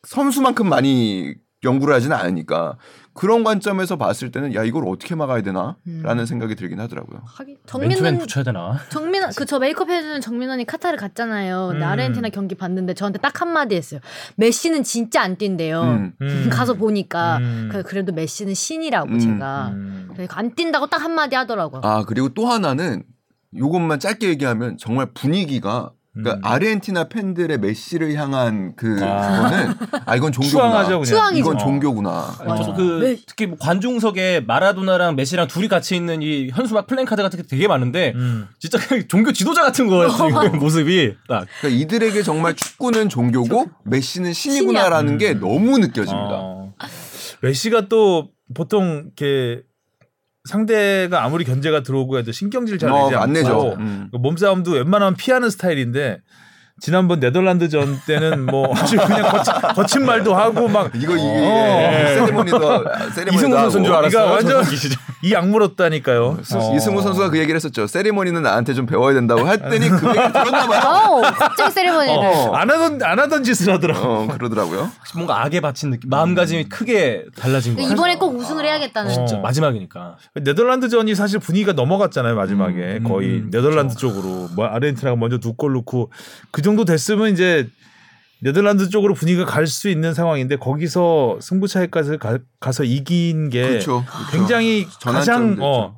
선수만큼 많이 연구를 하지는 않으니까 그런 관점에서 봤을 때는 야 이걸 어떻게 막아야 되나라는 생각이 들긴 하더라고요. 정민은 붙여야 되나? 정민 그저 메이크업 해주는 정민원이 카타르 갔잖아요. 음. 아르헨티나 경기 봤는데 저한테 딱 한마디 했어요. 메시는 진짜 안 뛴대요. 음. 음. 가서 보니까 음. 그- 그래도 메시는 신이라고 음. 제가 음. 안 뛴다고 딱 한마디 하더라고요. 아 그리고 또 하나는 요것만 짧게 얘기하면 정말 분위기가 그러니까 음. 아르헨티나 팬들의 메시를 향한 그 아. 그거는 아 이건 종교구나. 추앙하죠. 이건 어. 종교구나. 어. 그 네. 특히 뭐 관중석에 마라도나랑 메시랑 둘이 같이 있는 이 현수막 플랜카드 같은 게 되게 많은데 음. 진짜 그냥 종교 지도자 같은 거였어요 그 모습이 딱. 그러니까 이들에게 정말 축구는 종교고 메시는 신이구나라는 게 너무 느껴집니다. 어. 메시가 또 보통 이렇게 상대가 아무리 견제가 들어오고 해도 신경질 잘 어, 내지 않고 안 내죠. 음. 그 몸싸움도 웬만하면 피하는 스타일인데 지난번 네덜란드전 때는 뭐 아주 그냥 거친, 거친 말도 하고 막 이거 이게 어. 세레모니도 세레모니도 이승우 선수인 줄. 알았어요. 그러니까 완전. 이 악물었다니까요. 수- 어. 이승우 선수가 그 얘기를 했었죠. 세리머니는 나한테 좀 배워야 된다고 했더니 그 얘기 들었나 봐요. 어, 갑자기 세리머니를. 어. 안 하던 안 하던 짓을 하더라고. 어, 그러더라고요. 뭔가 악에 바친 느낌, 마음가짐이 크게 달라진 거 같아요. 이번에 꼭 우승을 해야겠다는. 어. 진짜 마지막이니까. 네덜란드전이 사실 분위기가 넘어갔잖아요 마지막에 음, 거의 음, 네덜란드 쪽으로 뭐 아르헨티나가 먼저 두 골 넣고 그 정도 됐으면 이제 네덜란드 쪽으로 분위기가 갈 수 있는 상황인데 거기서 승부 차이까지 가, 가서 이긴 게 그렇죠. 굉장히 가장 전환점이 됐죠. 어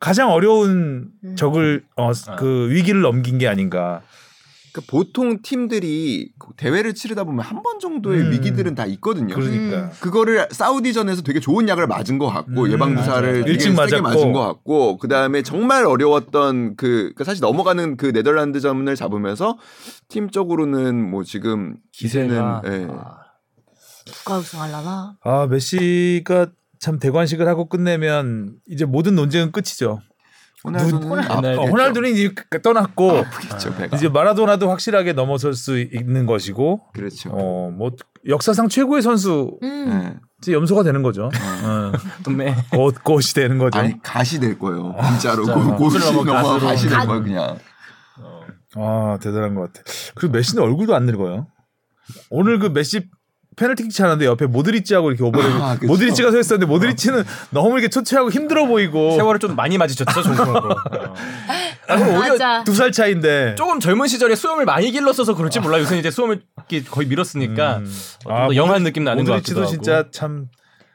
가장 어려운 음. 적을 어그 위기를 넘긴 게 아닌가. 그러니까 보통 팀들이 대회를 치르다 보면 한 번 정도의 음. 위기들은 다 있거든요. 그러니까 그거를 사우디전에서 되게 좋은 약을 맞은 것 같고 음, 예방 주사를 일찍 세게 맞았고. 맞은 것 같고 그 다음에 정말 어려웠던 그 그러니까 사실 넘어가는 그 네덜란드전을 잡으면서 팀적으로는 뭐 지금 기세는 예. 누가 우승하려나? 아 메시가 참 대관식을 하고 끝내면 이제 모든 논쟁은 끝이죠. 호날두는 어, 호날두는 이제 떠났고 아프겠죠 배가. 이제 마라도나도 확실하게 넘어설 수 있는 것이고 그렇죠. 어 뭐 역사상 최고의 선수 음. 예. 이제 염소가 되는 거죠. 어, 또곧 곧이 되는 거죠. 아니 가시 될 거예요. 진짜로 진짜. 고- 고시 옷을 넘어. 가시 될 가- 거예요 그냥. 아 대단한 것 같아. 그리고 메시는 얼굴도 안 늙어요. 오늘 그 메시 페널티킥 차는데 옆에 모드리치하고 이렇게 오버랩 아, 그쵸. 모드리치가 서 있었는데 모드리치는 너무 이렇게 초췌하고 힘들어 보이고 세월을 좀 많이 맞으셨죠 종성으로. 어. 아, 그럼 오히려. 두 살 차인데 조금 젊은 시절에 수염을 많이 길렀어서 그럴지 몰라요. 요새 이제 수염을 이렇게 거의 밀었으니까 음. 어, 더 영한 느낌 나는 것 모드리치도 같기도 진짜 하고. 참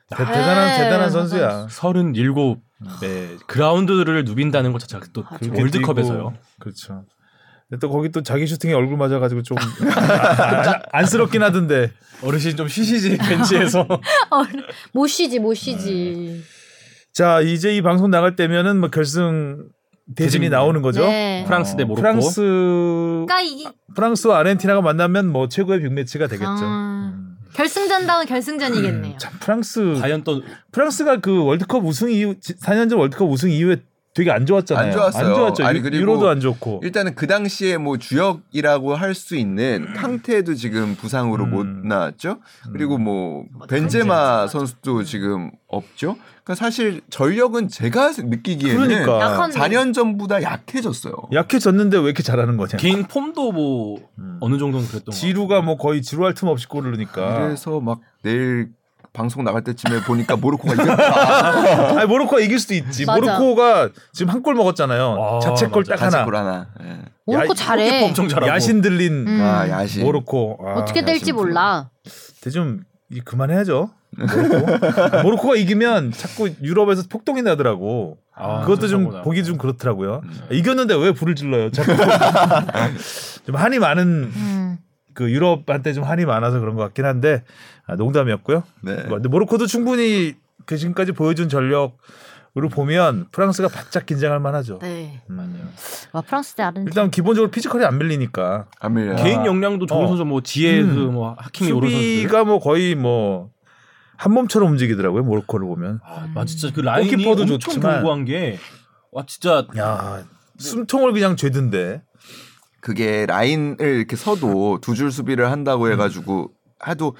대, 대단한 네, 대단한. 선수야. 37 네, 그라운드를 누빈다는 것 자체가 또. 그렇게 월드컵에서요. 그렇죠. 근데 또 거기 또 자기 슈팅에 얼굴 맞아가지고 좀 안- 안쓰럽긴 하던데. 어르신 좀 쉬시지 벤치에서. 어, 못 쉬지 못 쉬지. 자 이제 이 방송 나갈 때면은 뭐 결승 대진이 대진. 나오는 거죠. 네. 프랑스 대 모로코. 프랑스 그러니까 이 프랑스와 아르헨티나가 만나면 뭐 최고의 빅매치가 되겠죠. 아, 음. 결승전다운 결승전이겠네요. 참 프랑스 과연 또 프랑스가 그 월드컵 우승 이후 4년 전 월드컵 우승 이후에 되게 안 좋았잖아요. 안 좋았어요. 안 좋았죠. 아니, 유- 그리고 유로도 안 좋고. 일단은 그 당시에 뭐 주역이라고 할 수 있는 캉테도 지금 부상으로 음. 못 나왔죠. 그리고 뭐 벤제마 선수도 지금 없죠. 그러니까 사실 전력은 제가 느끼기에는 그러니까 약한- 4년 전보다 약해졌어요. 약해졌는데 왜 이렇게 잘하는 거냐. 개인 폼도 뭐 음. 어느 정도는 그랬던 것 지루가 뭐 거의 지루할 틈 없이 골을 넣으니까. 그래서 막 내일 방송 나갈 때쯤에 보니까 모로코가 이겼다. 아니 모로코가 이길 수도 있지. 맞아. 모로코가 지금 한 골 먹었잖아요. 아, 자책골 맞아. 딱 하나. 가지골 하나. 예. 모로코 야, 잘해. 엄청 잘하고. 야신 들린 음. 아 야신. 모로코. 아, 어떻게 될지 몰라. 좀 이- 그만해야죠. 모로코. 모로코가 이기면 자꾸 유럽에서 폭동이 나더라고. 아, 그것도 좀 그렇구나. 보기 좀 그렇더라고요. 이겼는데 왜 불을 질러요? 자꾸 좀 한이 많은 음. 그 유럽한테 좀 한이 많아서 그런 것 같긴 한데 아, 농담이었고요. 네. 뭐, 근데 모로코도 충분히 그 지금까지 보여준 전력 으로 보면 프랑스가 바짝 긴장할 만하죠. 네. 음. 와 프랑스 대 아르헨티나. 일단 기본적으로 피지컬이 안 밀리니까 안 밀려요. 개인 역량도 좋은 어. 선수 뭐 지혜드 음. 뭐 하키미 이런 선수들. 수비가 뭐 거의 뭐 한 몸처럼 움직이더라고요 모로코를 보면. 아, 아, 진짜 그 라인이 엄청 좋지만. 견고한 게 와 진짜 야 숨통을 그냥 죄던데. 그게 라인을 이렇게 서도 두 줄 수비를 한다고 해가지고 하도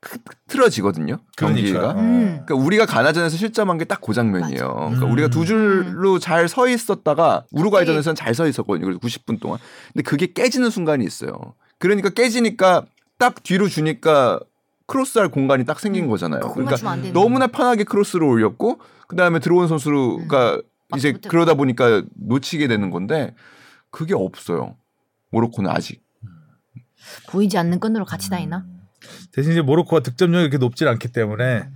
크- 틀어지거든요. 경기가. 그러니까. 음. 그러니까 우리가 가나전에서 실점한 게 딱 그 장면이에요. 그러니까 음. 우리가 두 줄로 잘 서 있었다가 우루과이전에서는 잘 서 있었거든요. 그래서 90분 동안. 근데 그게 깨지는 순간이 있어요. 그러니까 깨지니까 딱 뒤로 주니까 크로스할 공간이 딱 생긴 거잖아요. 그 공간 그러니까 너무나 편하게 크로스를 올렸고 그 다음에 들어온 선수가 이제 맞지 그러다 보니까 놓치게 되는 건데 그게 없어요. 모로코는 아직. 보이지 않는 끈으로 같이 다니나? 대신 이제 모로코가 득점력이 이렇게 높지 않기 때문에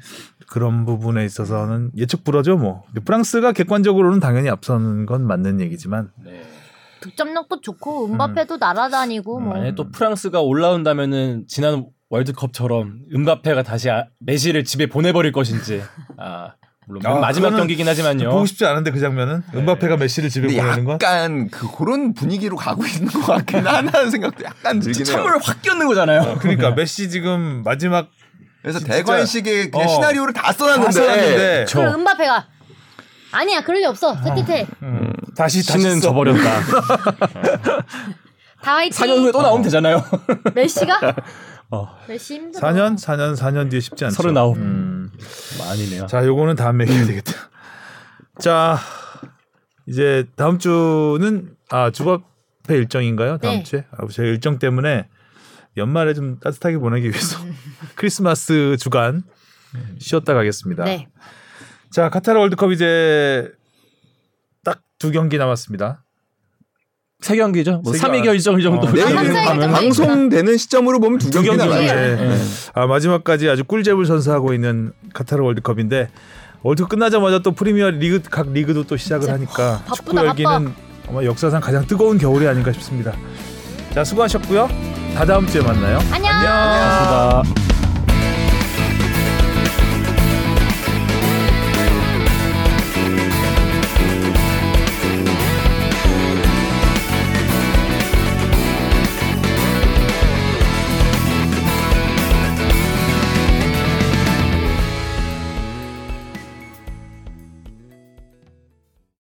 그런 부분에 있어서는 예측 불허죠 뭐. 프랑스가 객관적으로는 당연히 앞서는 건 맞는 얘기지만 네. 득점력도 좋고 은바페도 날아다니고 뭐. 만약에 또 프랑스가 올라온다면은 지난 월드컵처럼 음바페가 다시 아, 메시를 집에 보내버릴 것인지. 아 물론 아, 마지막 경기긴 하지만요. 보고 싶지 않은데 그 장면은 음바페가 메시를 집에 보내는 건 약간 그 그런 분위기로 가고 있는 것 같긴 하다는 생각도 약간 들긴 해요. 찬물을 확 끼얹는 거잖아요. 그러니까 메시 지금 마지막 그래서 그냥 어. 시나리오를 다다 써놨는데, 써놨는데 저 그럼 음바페가 아니야 그럴 리 없어 세티테 음, 다시 다시 신은 써. 져버렸다. 다 화이팅 4년 후에 또 나오면 되잖아요. 메시가 어, 메시 힘들어 4년 4년 4년 뒤에 쉽지 않죠. 서른아홉. 음. 아니네요. 자, 요거는 다음 얘기해야 되겠다. 자, 이제 다음 주는 아 주바페 일정인가요? 다음 네. 주에? 아, 제 일정 때문에 연말에 좀 따뜻하게 보내기 위해서 크리스마스 주간 쉬었다 가겠습니다. 네 자, 카타르 월드컵 이제 딱 두 경기 남았습니다. 세 경기죠. 뭐세 3위 경- 결정 정도 어, 내일 아, 네. 방- 방송되는 시점으로 보면 두 두 경기 남았네. 남았네. 네. 아, 마지막까지 아주 꿀잼을 선사하고 있는 카타르 월드컵인데 월드컵 끝나자마자 또 프리미어 리그 각 리그도 또 시작을 진짜 하니까 바쁘다, 축구 열기는 아마 역사상 가장 뜨거운 겨울이 아닌가 싶습니다. 자 수고하셨고요. 다 다음 주에 만나요. 안녕. 고맙습니다.